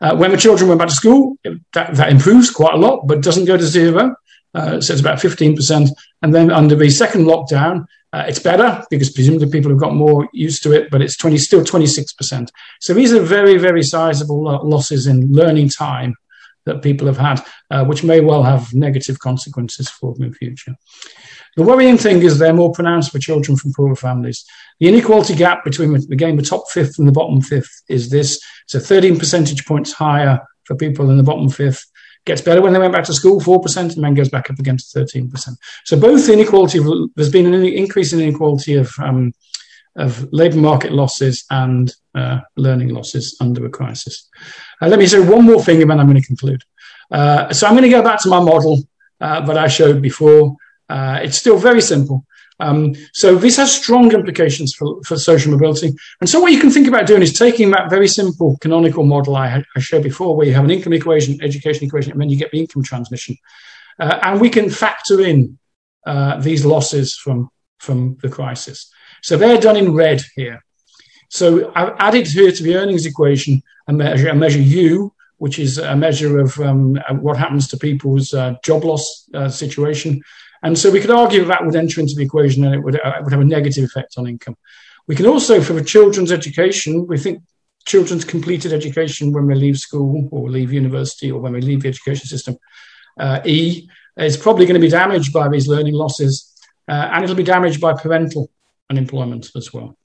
Uh, when the children went back to school, that, that improves quite a lot, but doesn't go to zero. Uh, so it's about 15%. And then under the second lockdown, uh, it's better because presumably people have got more used to it, but it's 20, still 26%. So these are very, very sizable losses in learning time that people have had, uh, which may well have negative consequences for them in future. The worrying thing is they're more pronounced for children from poorer families. The inequality gap between, again, the top fifth and the bottom fifth is this. So 13 percentage points higher for people in the bottom fifth gets better when they went back to school, 4%, and then goes back up again to 13%. So both inequality, there's been an increase in inequality of, um, of labour market losses and uh, learning losses under a crisis. Uh, let me say one more thing and then I'm going to conclude. Uh, so I'm going to go back to my model uh, that I showed before. Uh, it's still very simple. Um, so this has strong implications for, for social mobility. And so what you can think about doing is taking that very simple canonical model I, I showed before, where you have an income equation, education equation, and then you get the income transmission. Uh, and we can factor in uh, these losses from, from the crisis. So they're done in red here. So I've added here to the earnings equation a measure, a measure U, which is a measure of um, what happens to people's uh, job loss uh, situation. And so we could argue that, would enter into the equation and it would, uh, it would have a negative effect on income. We can also, for the children's education, we think children's completed education when they leave school or leave university or when they leave the education system, uh, E, is probably going to be damaged by these learning losses uh, and it'll be damaged by parental unemployment as well.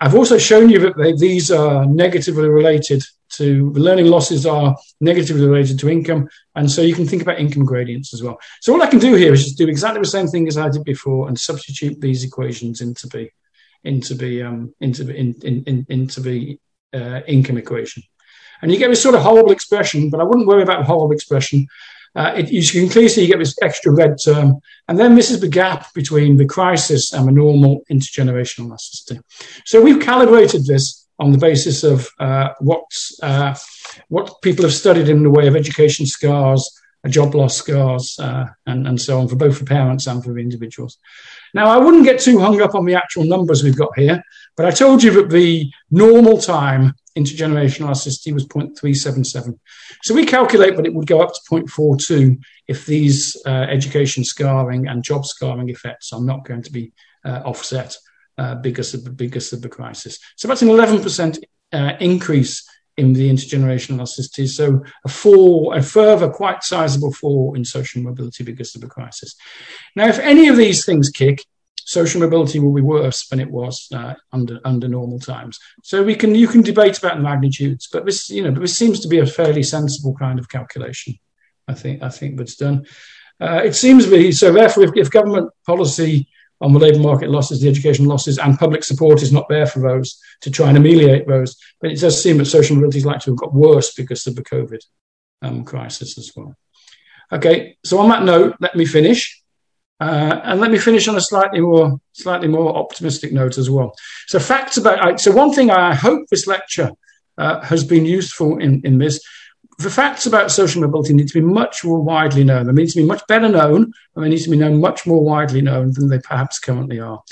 I've also shown you that they, these are negatively related to the learning losses are negatively related to income. And so you can think about income gradients as well. So all I can do here is just do exactly the same thing as I did before and substitute these equations into the into the um, into the in, in, in, into the uh, income equation. And you get this sort of horrible expression, but I wouldn't worry about the horrible expression. Uh, it, you can clearly see you get this extra red term. And then this is the gap between the crisis and the normal intergenerational elasticity. So we've calibrated this on the basis of uh, what, uh, what people have studied in the way of education scars, job loss scars, uh, and, and so on for both the parents and for individuals. Now, I wouldn't get too hung up on the actual numbers we've got here, but I told you that the normal time intergenerational elasticity was 0.377. So we calculate that it would go up to 0.42 if these uh, education scarring and job scarring effects are not going to be uh, offset uh, because of because of the crisis. So that's an 11% uh, increase in the intergenerational elasticity. So a fall, a further quite sizable fall in social mobility because of the crisis. Now, if any of these things kick, social mobility will be worse than it was uh, under under normal times. So we can you can debate about the magnitudes, but this you know this seems to be a fairly sensible kind of calculation. I think I think that's done. Uh, it seems to be so. Therefore, if, if government policy on the labour market losses, the education losses, and public support is not there for those to try and ameliorate those. But it does seem that social mobility is likely to have got worse because of the COVID um, crisis as well. Okay, so on that note, let me finish. Uh, and let me finish on a slightly more, slightly more optimistic note as well. So facts about, so one thing I hope this lecture uh, has been useful in, in this the facts about social mobility need to be much more widely known. They need to be much better known, and they need to be known much more widely known than they perhaps currently are.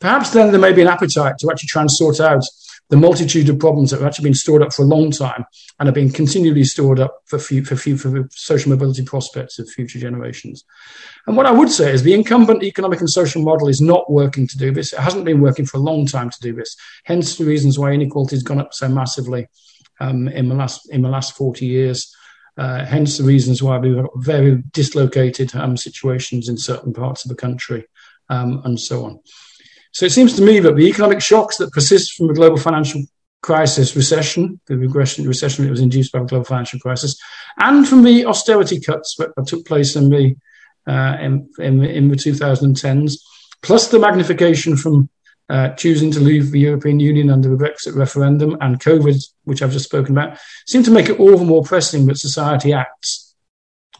Perhaps then there may be an appetite to actually try and sort out the multitude of problems that have actually been stored up for a long time and have been continually stored up for, few, for, few, for social mobility prospects of future generations. And what I would say is the incumbent economic and social model is not working to do this. It hasn't been working for a long time to do this. Hence the reasons why inequality has gone up so massively um, in the last in the last 40 years. Uh, hence the reasons why we've got very dislocated um, situations in certain parts of the country um, and so on. So it seems to me that the economic shocks that persist from the global financial crisis, recession, the regression, recession that was induced by the global financial crisis, and from the austerity cuts that, took place in the uh, in, in, in the 2010s, plus the magnification from uh, choosing to leave the European Union under the Brexit referendum and COVID, which I've just spoken about, seem to make it all the more pressing that society acts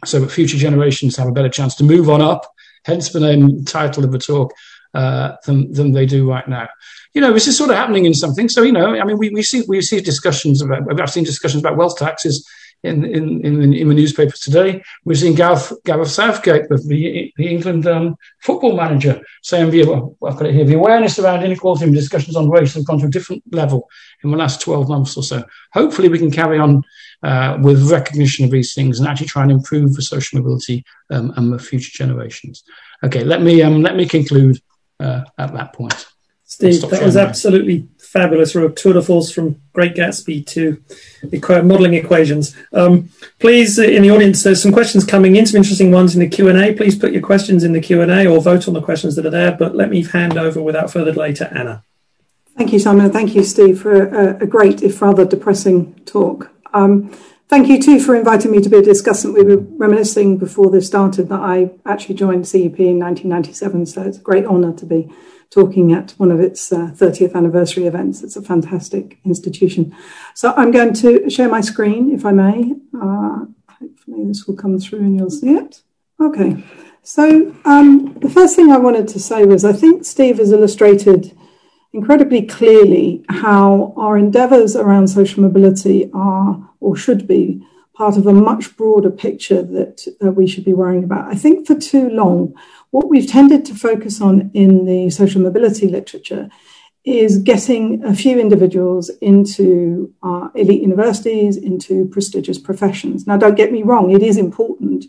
so that future generations have a better chance to move on up, hence the name title of the talk, uh, than, than they do right now. You know, this is sort of happening in something. So, you know, I mean, we, we see we see discussions about, I've seen discussions about wealth taxes in, in, in, in the newspapers today. We've seen Gareth, Gareth Southgate, the, the England um, football manager, saying, the, well, I've got it here, the awareness around inequality and discussions on race have gone to a different level in the last 12 months or so. Hopefully, we can carry on uh, with recognition of these things and actually try and improve the social mobility um, and the future generations. Okay, let me, um, let me conclude uh, at that point. Steve, that was absolutely fabulous. From tour de force from Great Gatsby to modelling equations. Um, please, uh, in the audience, there's some questions coming in, some interesting ones in the Q and A. Please put your questions in the Q and A or vote on the questions that are there. But let me hand over without further delay to Anna. Thank you, Simon. Thank you, Steve, for a, a great, if rather depressing talk. Um, thank you too for inviting me to be a discussant. We were reminiscing before this started that I actually joined CEP in 1997, so it's a great honour to be talking at one of its uh, 30th anniversary events. It's a fantastic institution. So I'm going to share my screen, if I may. Uh, hopefully, this will come through and you'll see it. Okay. So um, the first thing I wanted to say was I think Steve has illustrated incredibly clearly how our endeavours around social mobility are or should be part of a much broader picture that uh, we should be worrying about. I think for too long, what we've tended to focus on in the social mobility literature is getting a few individuals into elite universities, into prestigious professions. Now, don't get me wrong, it is important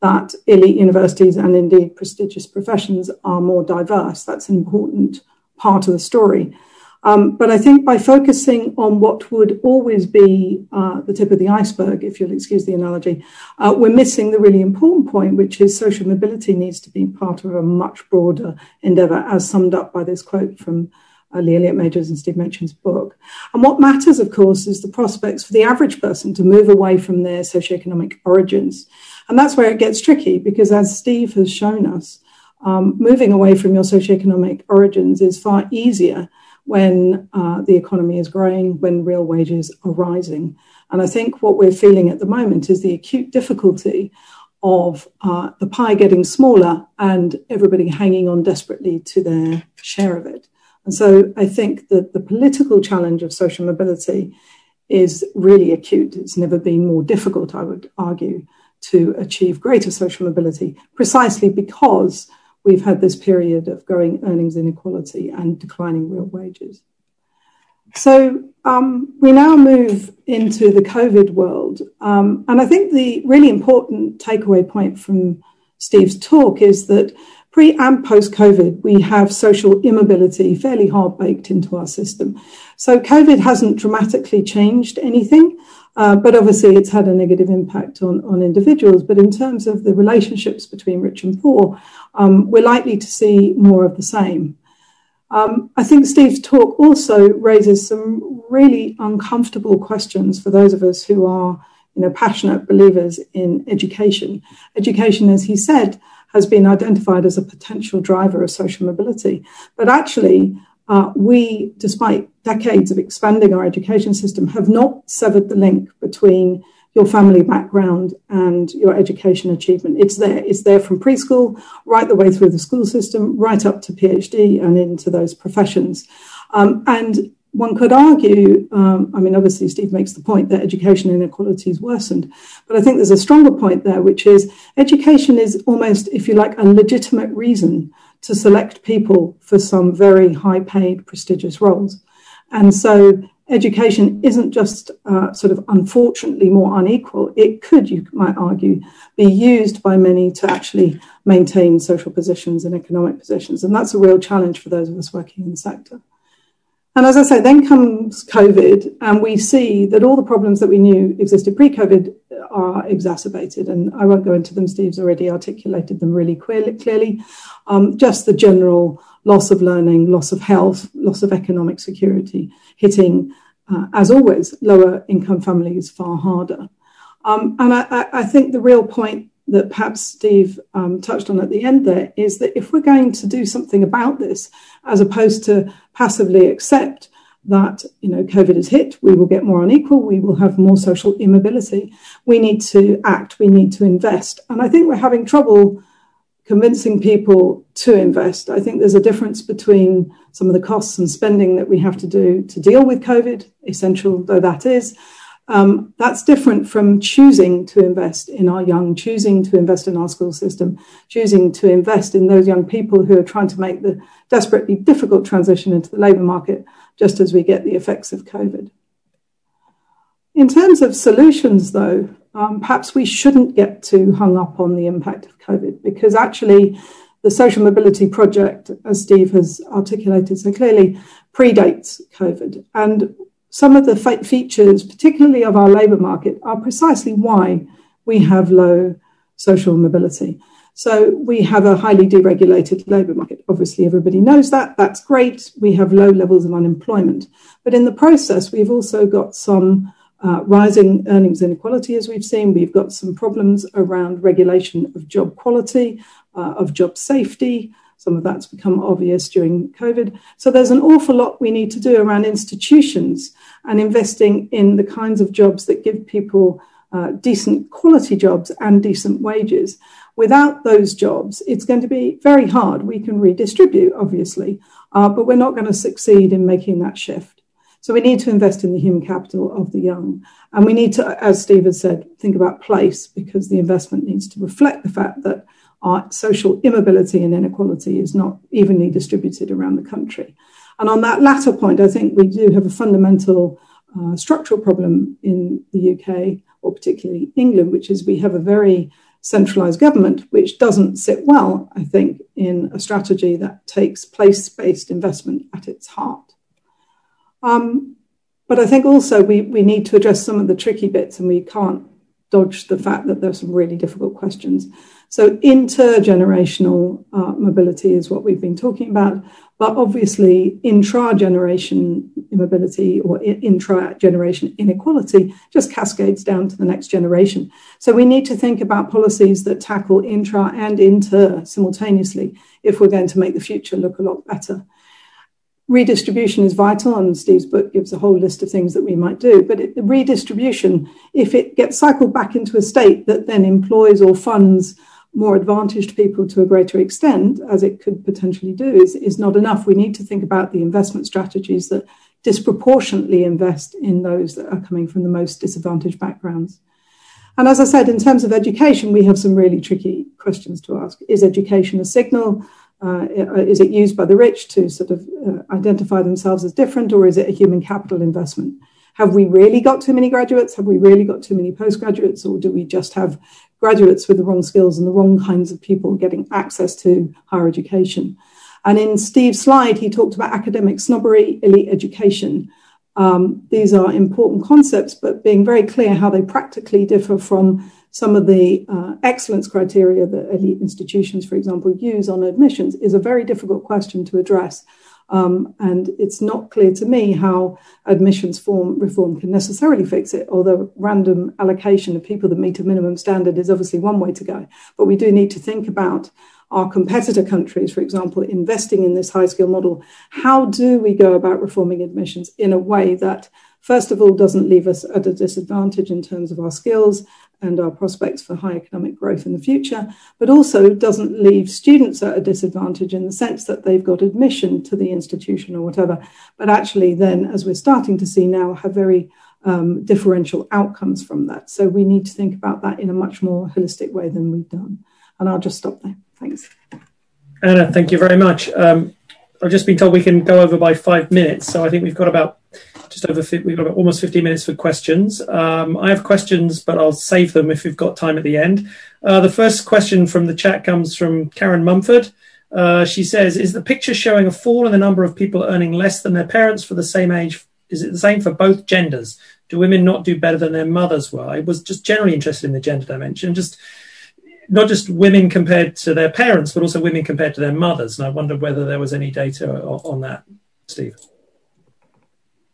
that elite universities and indeed prestigious professions are more diverse. That's an important part of the story. Um, but I think by focusing on what would always be uh, the tip of the iceberg, if you'll excuse the analogy, uh, we're missing the really important point, which is social mobility needs to be part of a much broader endeavor, as summed up by this quote from uh, Lee Elliot Majors and Steve Machin's book. And what matters, of course, is the prospects for the average person to move away from their socioeconomic origins. And that's where it gets tricky because, as Steve has shown us, um, moving away from your socioeconomic origins is far easier when uh, the economy is growing, when real wages are rising. And I think what we're feeling at the moment is the acute difficulty of uh, the pie getting smaller and everybody hanging on desperately to their share of it. And so I think that the political challenge of social mobility is really acute. It's never been more difficult, I would argue, to achieve greater social mobility, precisely because we've had this period of growing earnings inequality and declining real wages. So um, we now move into the COVID world. Um, and I think the really important takeaway point from Steve's talk is that pre and post COVID, we have social immobility fairly hard baked into our system. So COVID hasn't dramatically changed anything. Uh, but obviously, it's had a negative impact on, on individuals. But in terms of the relationships between rich and poor, um, we're likely to see more of the same. Um, I think Steve's talk also raises some really uncomfortable questions for those of us who are, you know, passionate believers in education. Education, as he said, has been identified as a potential driver of social mobility, but actually, uh, we, despite decades of expanding our education system, have not severed the link between your family background and your education achievement. It's there. It's there from preschool right the way through the school system, right up to PhD and into those professions. Um, and one could argue, um, I mean, obviously, Steve makes the point that education inequalities worsened, but I think there's a stronger point there, which is education is almost, if you like, a legitimate reason to select people for some very high paid, prestigious roles. And so education isn't just uh, sort of unfortunately more unequal. It could, you might argue, be used by many to actually maintain social positions and economic positions. And that's a real challenge for those of us working in the sector. And as I say, then comes COVID, and we see that all the problems that we knew existed pre COVID are exacerbated. And I won't go into them, Steve's already articulated them really clearly. Um, just the general loss of learning, loss of health, loss of economic security, hitting, uh, as always, lower income families far harder. Um, and I, I, think the real point that perhaps Steve um, touched on at the end there is that if we're going to do something about this, as opposed to passively accept that you know COVID has hit, we will get more unequal, we will have more social immobility. We need to act, we need to invest, and I think we're having trouble convincing people to invest. I think there's a difference between some of the costs and spending that we have to do to deal with COVID, essential though that is. Um, that's different from choosing to invest in our young, choosing to invest in our school system, choosing to invest in those young people who are trying to make the desperately difficult transition into the labour market just as we get the effects of COVID. In terms of solutions, though, um, perhaps we shouldn't get too hung up on the impact of COVID because actually the social mobility project, as Steve has articulated so clearly, predates COVID. And some of the features, particularly of our labour market, are precisely why we have low social mobility. So we have a highly deregulated labour market. Obviously, everybody knows that. That's great. We have low levels of unemployment. But in the process, we've also got some uh, rising earnings inequality, as we've seen. We've got some problems around regulation of job quality, uh, of job safety. Some of that's become obvious during COVID. So there's an awful lot we need to do around institutions and investing in the kinds of jobs that give people uh, decent quality jobs and decent wages. Without those jobs, it's going to be very hard. We can redistribute, obviously, uh, but we're not going to succeed in making that shift. So we need to invest in the human capital of the young. And we need to, as Steve has said, think about place because the investment needs to reflect the fact that our social immobility and inequality is not evenly distributed around the country. And on that latter point, I think we do have a fundamental uh, structural problem in the UK, or particularly England, which is we have a very centralized government, which doesn't sit well, I think, in a strategy that takes place based investment at its heart. Um, but I think also we, we need to address some of the tricky bits and we can't dodge the fact that there are some really difficult questions. So intergenerational uh, mobility is what we've been talking about, but obviously intra-generation immobility or intra-generation inequality just cascades down to the next generation. So we need to think about policies that tackle intra and inter simultaneously if we're going to make the future look a lot better redistribution is vital, and Steve's book gives a whole list of things that we might do. But it, redistribution, if it gets cycled back into a state that then employs or funds more advantaged people to a greater extent, as it could potentially do, is, is not enough. We need to think about the investment strategies that disproportionately invest in those that are coming from the most disadvantaged backgrounds. And as I said, in terms of education, we have some really tricky questions to ask. Is education a signal? Uh, is it used by the rich to sort of uh, identify themselves as different, or is it a human capital investment? Have we really got too many graduates? Have we really got too many postgraduates, or do we just have graduates with the wrong skills and the wrong kinds of people getting access to higher education? And in Steve's slide, he talked about academic snobbery, elite education. Um, these are important concepts, but being very clear how they practically differ from some of the uh, excellence criteria that elite institutions, for example, use on admissions is a very difficult question to address. Um, and it's not clear to me how admissions form reform can necessarily fix it, although random allocation of people that meet a minimum standard is obviously one way to go. But we do need to think about our competitor countries, for example, investing in this high skill model. How do we go about reforming admissions in a way that first of all, doesn't leave us at a disadvantage in terms of our skills and our prospects for high economic growth in the future, but also doesn't leave students at a disadvantage in the sense that they've got admission to the institution or whatever, but actually then, as we're starting to see now, have very um, differential outcomes from that. So we need to think about that in a much more holistic way than we've done. And I'll just stop there. Thanks. Anna, thank you very much. Um, I've just been told we can go over by five minutes, so I think we've got about just over we've got almost 50 minutes for questions. Um, I have questions, but I'll save them if we've got time at the end. Uh, the first question from the chat comes from Karen Mumford. Uh, she says, "Is the picture showing a fall in the number of people earning less than their parents for the same age? Is it the same for both genders? Do women not do better than their mothers were?" I was just generally interested in the gender dimension, just not just women compared to their parents, but also women compared to their mothers. And I wondered whether there was any data on that, Steve.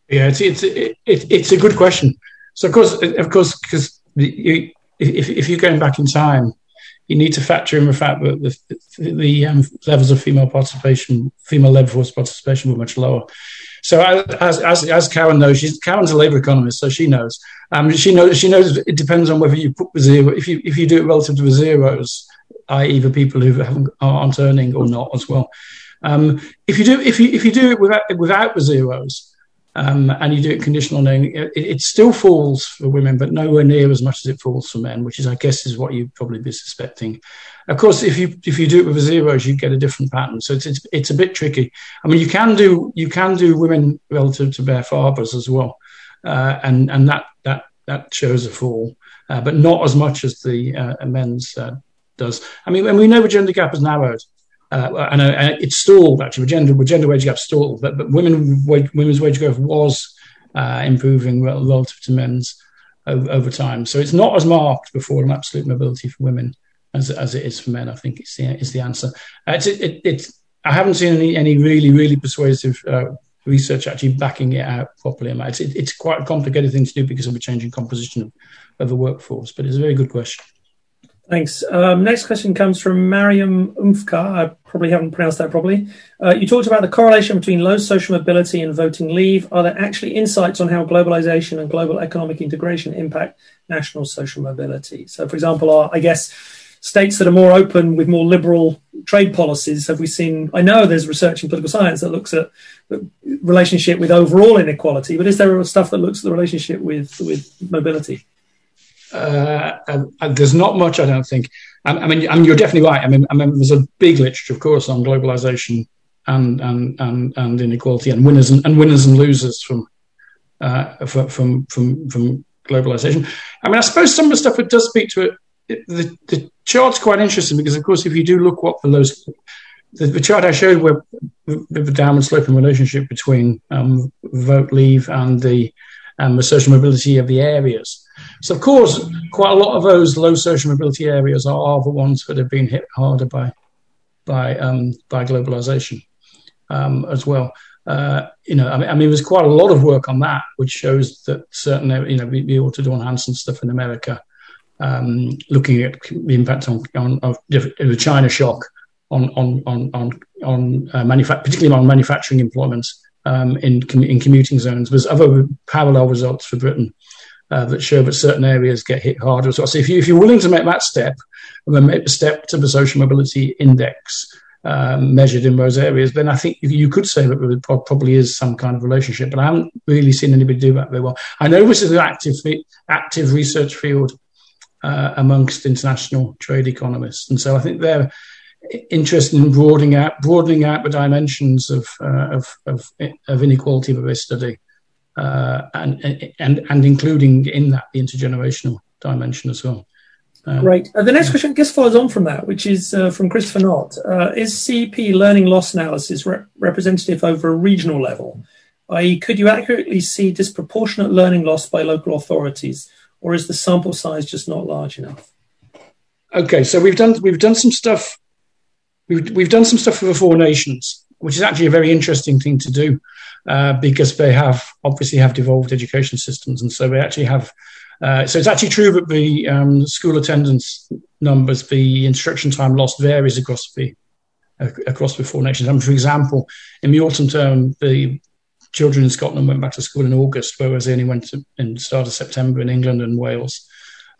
Yeah, it's it's it, it's a good question. So of course, of course, because if if you're going back in time, you need to factor in the fact that the, the um, levels of female participation, female labour force participation, were much lower. So as as as Karen knows, she's Karen's a labour economist, so she knows. Um, she knows she knows it depends on whether you put the zero if you if you do it relative to the zeros, i.e. the people who haven't aren't earning or not as well. Um, if you do if you if you do it without without the zeros, um, and you do it conditional knowing, it, it, still falls for women, but nowhere near as much as it falls for men, which is, I guess, is what you'd probably be suspecting. Of course, if you if you do it with zeros, you get a different pattern. So it's, it's, it's a bit tricky. I mean, you can do you can do women relative to their fathers as well, uh, and and that that that shows a fall, uh, but not as much as the uh, men's uh, does. I mean, and we know the gender gap has narrowed uh, and, uh, it's stalled actually. Gender, gender wage gap stalled, but, but women wage, women's wage growth was uh, improving relative to men's over, over, time. So it's not as marked before an absolute mobility for women as, as it is for men. I think it's the, is the answer. Uh, it's, it, it's, I haven't seen any, any really, really persuasive uh, research actually backing it out properly. It's, it, it's quite a complicated thing to do because of the changing composition of, of the workforce, but it's a very good question. Thanks. Um, next question comes from Mariam Umfka. I probably haven't pronounced that properly. Uh, you talked about the correlation between low social mobility and voting leave. Are there actually insights on how globalization and global economic integration impact national social mobility? So, for example, I guess states that are more open with more liberal trade policies have we seen? I know there's research in political science that looks at the relationship with overall inequality, but is there stuff that looks at the relationship with mobility? Uh, and, and there's not much, I don't think. I, I, mean, I mean, you're definitely right. I mean, I mean, there's a big literature, of course, on globalization and and and, and inequality, and winners and, and winners and losers from uh, from from from globalization. I mean, I suppose some of the stuff it does speak to it. it the, the chart's quite interesting because, of course, if you do look what the those the, the chart I showed where the downward sloping relationship between um, vote leave and the um, the social mobility of the areas. So, of course, quite a lot of those low social mobility areas are, are the ones that have been hit harder by by um, by globalization um, as well. Uh, you know, I mean, I mean, there's quite a lot of work on that, which shows that certain, you know, we, we Autor Dorn Hanson stuff in America, um, looking at the impact on, on of the China shock on on on on, on uh, particularly on manufacturing employment um, in in commuting zones. There's other parallel results for Britain uh, that show that certain areas get hit harder. So if you if you're willing to make that step, and then make the step to the social mobility index. Um, measured in those areas, then I think you could say that there probably is some kind of relationship. But I haven't really seen anybody do that very well. I know this is an active active research field uh, amongst international trade economists, and so I think they're interested in broadening out broadening out the dimensions of uh, of, of, of, inequality that they study, and and and including in that the intergenerational dimension as well. Um, Great. Uh, the next question, I guess, follows on from that, which is uh, from Christopher Knott. Uh, is CEP learning loss analysis re- representative over a regional level? I.e., could you accurately see disproportionate learning loss by local authorities, or is the sample size just not large enough? Okay, so we've done we've done some stuff we've, we've done some stuff for the Four Nations, which is actually a very interesting thing to do uh, because they have obviously have devolved education systems, and so they actually have. Uh, so it's actually true that the um, school attendance numbers, the instruction time lost varies across the across the Four Nations. And for example, in the autumn term, the children in Scotland went back to school in August, whereas they only went to, in start of September in England and Wales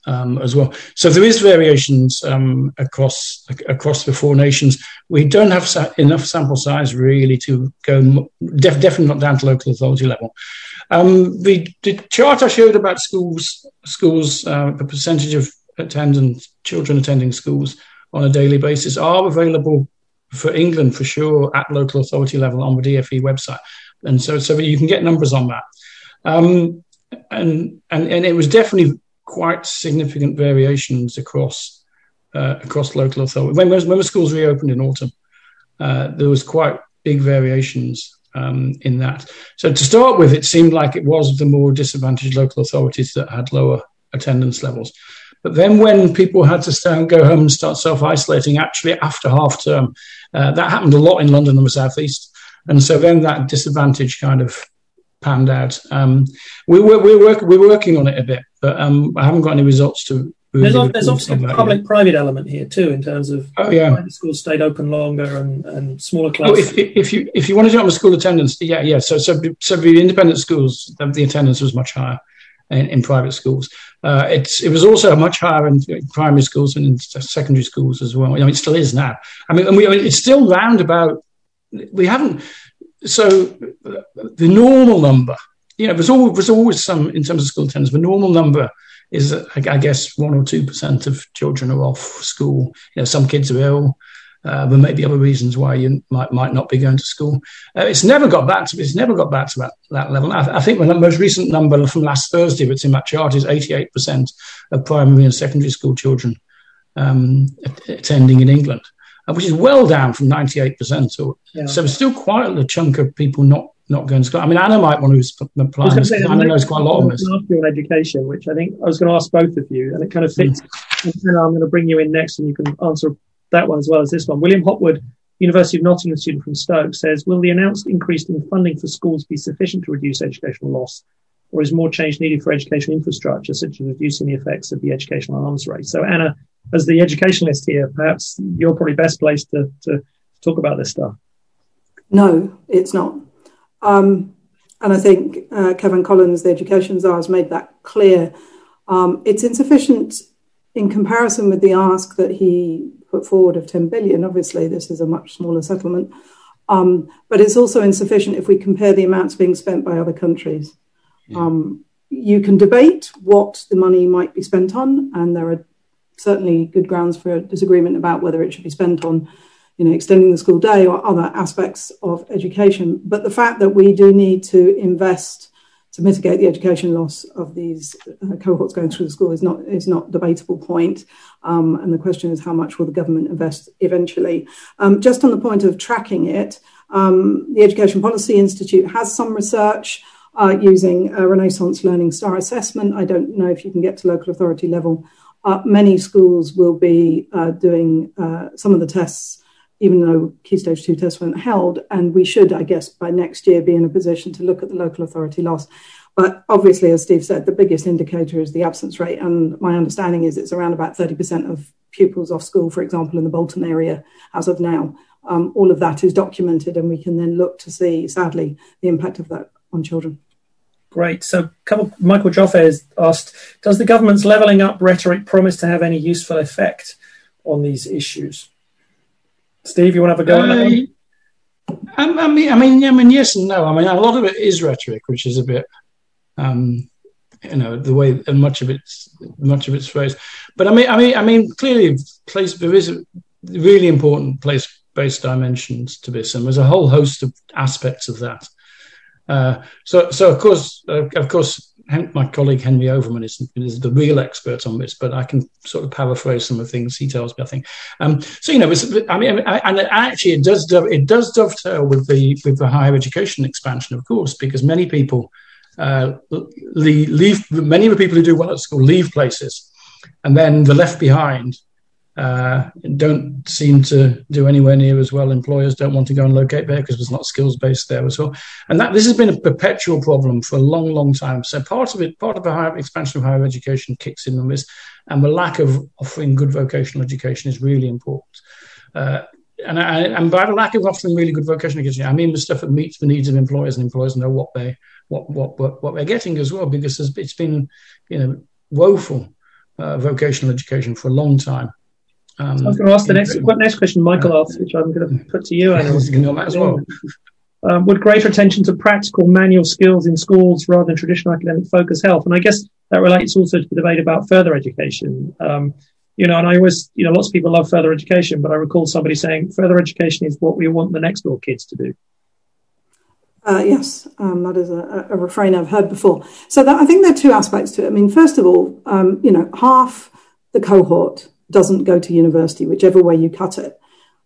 um, as well. So there is variations um, across across the four nations. We don't have sa- enough sample size really to go def- definitely not down to local authority level. Um, the, the, chart I showed about schools schools uh, the percentage of attendance children attending schools on a daily basis are available for England for sure at local authority level on the DFE website, and so so you can get numbers on that. Um, and and and it was definitely quite significant variations across uh, across local authority. When, when the schools reopened in autumn, uh, there was quite big variations um, in that. So to start with, it seemed like it was the more disadvantaged local authorities that had lower attendance levels. But then when people had to go home and start self-isolating, actually after half term, uh, that happened a lot in London and the southeast. And so then that disadvantage kind of panned out. Um, we, we're, we're, work, we're working on it a bit, but um, I haven't got any results to. There's, there's also a public-private element here too, in terms of oh, yeah. schools stayed open longer and, and smaller classes. Oh, if, if you if you want to jump on school attendance, yeah, yeah. So so so the independent schools, the attendance was much higher in, in private schools. Uh, it's it was also much higher in primary schools and in secondary schools as well. I mean, it still is now. I mean, we, I mean, it's still round about. We haven't so the normal number, you know, there's always, there's always some in terms of school attendance. The normal number is, I guess, one or two percent of children are off school. You know, some kids are ill. Uh, there may be other reasons why you might might not be going to school. Uh, it's never got back to it's never got back to that, that level. I, I, think the most recent number from last Thursday that's in that chart is 88 percent of primary and secondary school children um, attending in England. Uh, which is well down from 98%. So, yeah. so there's still quite a chunk of people not not going to school. I mean, Anna might want to apply. I Anna knows quite a lot of this. On education, which I think I was going to ask both of you, and it kind of fits. Mm. I'm going to bring you in next, and you can answer that one as well as this one. William Hopwood, University of Nottingham student from Stoke, says, "Will the announced increase in funding for schools be sufficient to reduce educational loss, or is more change needed for educational infrastructure, such as reducing the effects of the educational arms race?" So, Anna, as the educationalist here, perhaps you're probably best placed to, to talk about this stuff. No, it's not. Um, and I think uh, Kevan Collins, the education czar, has made that clear. Um, it's insufficient in comparison with the ask that he put forward of 10 billion. Obviously, this is a much smaller settlement. Um, but it's also insufficient if we compare the amounts being spent by other countries. Yeah. Um, you can debate what the money might be spent on, and there are certainly good grounds for disagreement about whether it should be spent on you know, extending the school day or other aspects of education. But the fact that we do need to invest to mitigate the education loss of these uh, cohorts going through the school is not is not debatable point. Um, and the question is how much will the government invest eventually? Um, just on the point of tracking it, um, the Education Policy Institute has some research uh, using a Renaissance Learning Star assessment. I don't know if you can get to local authority level. Uh, many schools will be uh, doing uh, some of the tests, even though Key Stage 2 tests weren't held. And we should, I guess, by next year be in a position to look at the local authority loss. But obviously, as Steve said, the biggest indicator is the absence rate. And my understanding is it's around about 30% of pupils off school, for example, in the Bolton area as of now. Um, all of that is documented, and we can then look to see, sadly, the impact of that on children. Great. So, Michael Joffe has asked Does the government's levelling up rhetoric promise to have any useful effect on these issues? Steve, you want to have a go uh, at that? Um, I mean, I mean, I mean, yes and no. I mean, a lot of it is rhetoric, which is a bit um, you know the way and much of it's much of it's phrased. But I mean, I mean, I mean, clearly, place there is really important place-based dimensions to this, and there's a whole host of aspects of that. Uh, so, so of course, uh, of course, my colleague Henry Overman is, is, the real expert on this, but I can sort of paraphrase some of the things he tells me. I think. Um, so you know, I mean, and actually, it does it does dovetail with the with the higher education expansion, of course, because many people uh, leave, many of the people who do well at school leave places, and then the left behind uh, don't seem to do anywhere near as well. Employers don't want to go and locate there because there's not skills based there as well. And that this has been a perpetual problem for a long, long time. So part of it, part of the higher expansion of higher education kicks in on this, and the lack of offering good vocational education is really important. Uh, and, I, and by the lack of offering really good vocational education, I mean the stuff that meets the needs of employers and employers know what they what what what, what they're getting as well, because it's been you know woeful uh, vocational education for a long time. Um, I was going to ask the next next question Michael asked, which I'm going to put to you. Anna. on that as well. Um, would greater attention to practical manual skills in schools rather than traditional academic focus help? And I guess that relates also to the debate about further education. Um, you know, and I always, you know, lots of people love further education, but I recall somebody saying further education is what we want the next door kids to do. Uh, yes, um, that is a, a, refrain I've heard before. So that, I think there are two aspects to it. I mean, first of all, um, you know, half the cohort doesn't go to university, whichever way you cut it.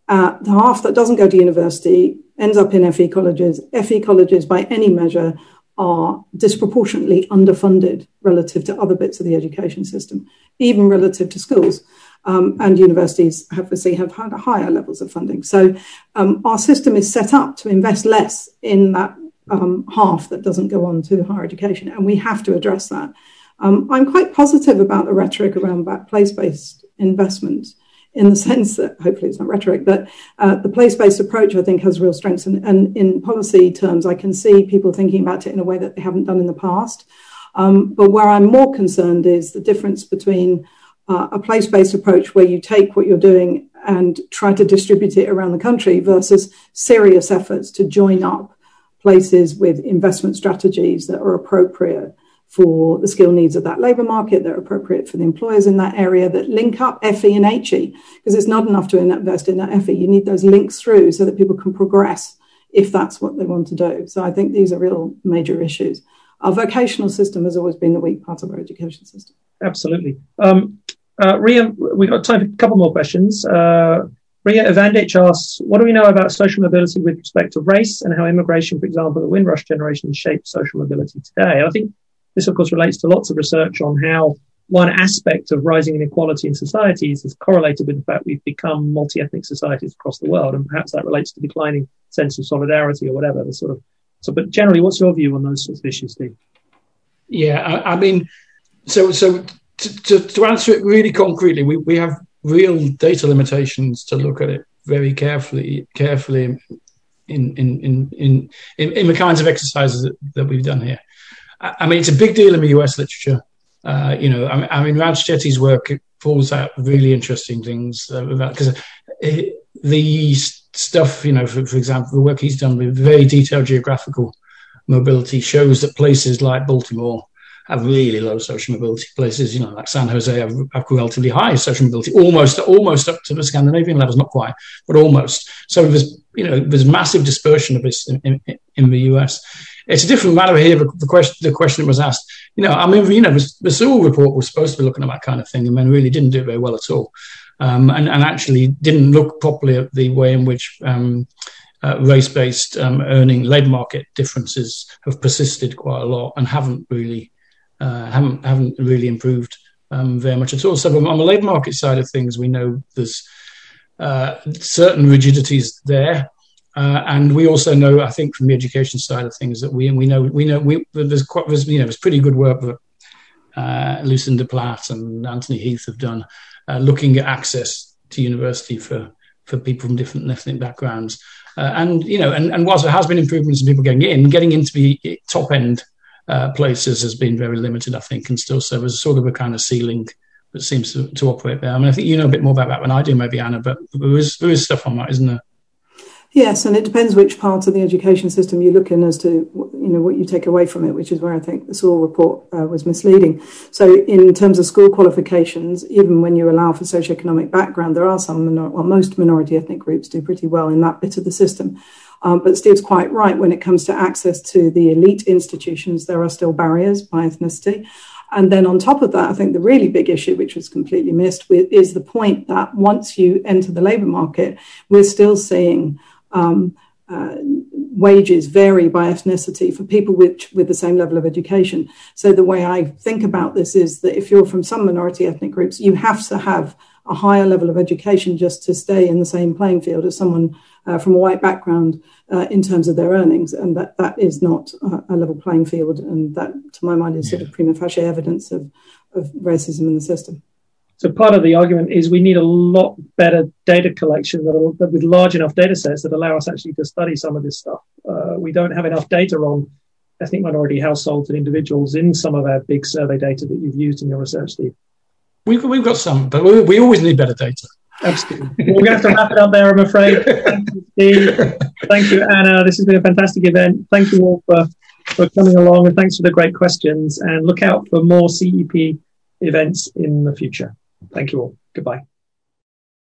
Uh, the half that doesn't go to university ends up in FE colleges. FE colleges, by any measure, are disproportionately underfunded relative to other bits of the education system, even relative to schools. Um, and universities obviously have had higher levels of funding. So um, our system is set up to invest less in that um, half that doesn't go on to higher education, and we have to address that. Um, I'm quite positive about the rhetoric around place-based investment in the sense that hopefully it's not rhetoric, but uh, the place-based approach I think has real strengths. And, and, in policy terms, I can see people thinking about it in a way that they haven't done in the past. Um, but where I'm more concerned is the difference between uh, a place based approach where you take what you're doing and try to distribute it around the country versus serious efforts to join up places with investment strategies that are appropriate for the skill needs of that labour market, that are appropriate for the employers in that area, that link up FE and HE, because it's not enough to invest in that FE. You need those links through so that people can progress if that's what they want to do. So I think these are real major issues. Our vocational system has always been the weak part of our education system. Absolutely. Um, uh, Ria, we've got time for a couple more questions. Uh, Ria Ivandich asks, what do we know about social mobility with respect to race and how immigration, for example, the Windrush generation shaped social mobility today? I think this, of course, relates to lots of research on how one aspect of rising inequality in societies is correlated with the fact we've become multi-ethnic societies across the world, and perhaps that relates to declining sense of solidarity or whatever. The sort of so, but generally, what's your view on those sorts of issues, Steve? Yeah, I, I mean, so so to, to, answer it really concretely, we, we have real data limitations to look at it very carefully, carefully in in in in, in, in the kinds of exercises that, that we've done here. I, mean, it's a big deal in the US literature. Uh, you know, I, I mean, Raj Chetty's work pulls out really interesting things uh, because the stuff, you know, for, for example, the work he's done with very detailed geographical mobility shows that places like Baltimore have really low social mobility. Places, you know, like San Jose have, have relatively high social mobility, almost almost up to the Scandinavian levels, not quite, but almost. So there's you know there's massive dispersion of this in, in, in the US. It's a different matter here. The question the question was asked, you know, I mean, you know, the, the Sewell report was supposed to be looking at that kind of thing, and then really didn't do it very well at all, um, and, and actually didn't look properly at the way in which um, uh, race-based um, earning labour market differences have persisted quite a lot and haven't really uh, haven't haven't really improved um, very much at all. So on the labour market side of things, we know there's uh, certain rigidities there. Uh, and we also know, I think, from the education side of things, that we and we know we know we there's quite there's, you know there's pretty good work that uh, Lucinda Platt and Anthony Heath have done, uh, looking at access to university for for people from different ethnic backgrounds. Uh, and you know, and, and whilst there has been improvements in people getting in, getting into the top end uh, places has been very limited, I think, and still so there's sort of a kind of ceiling that seems to, to operate there. I mean, I think you know a bit more about that than I do, maybe Anna, but there is there is stuff on that, isn't there? Yes, and it depends which part of the education system you look in as to you know what you take away from it, which is where I think the Sewell report uh, was misleading. So, in terms of school qualifications, even when you allow for socioeconomic background, there are some, minor- well, most minority ethnic groups do pretty well in that bit of the system. Um, but Steve's quite right when it comes to access to the elite institutions, there are still barriers by ethnicity. And then on top of that, I think the really big issue, which was completely missed, is the point that once you enter the labour market, we're still seeing um, uh, wages vary by ethnicity for people with, with the same level of education. So the way I think about this is that if you're from some minority ethnic groups, you have to have a higher level of education just to stay in the same playing field as someone uh, from a white background uh, in terms of their earnings, and that that is not a, level playing field, and that, to my mind, is sort of prima facie evidence of of racism in the system. So part of the argument is we need a lot better data collection that, that with large enough data sets that allow us actually to study some of this stuff. Uh, we don't have enough data on ethnic minority households and individuals in some of our big survey data that you've used in your research, Steve. We've, we've got some, but we, we always need better data. Absolutely. We're going to have to wrap it up there, I'm afraid. Thank you, Steve. Thank you, Anna. This has been a fantastic event. Thank you all for, for coming along and thanks for the great questions. And look out for more CEP events in the future. Thank you all. Goodbye.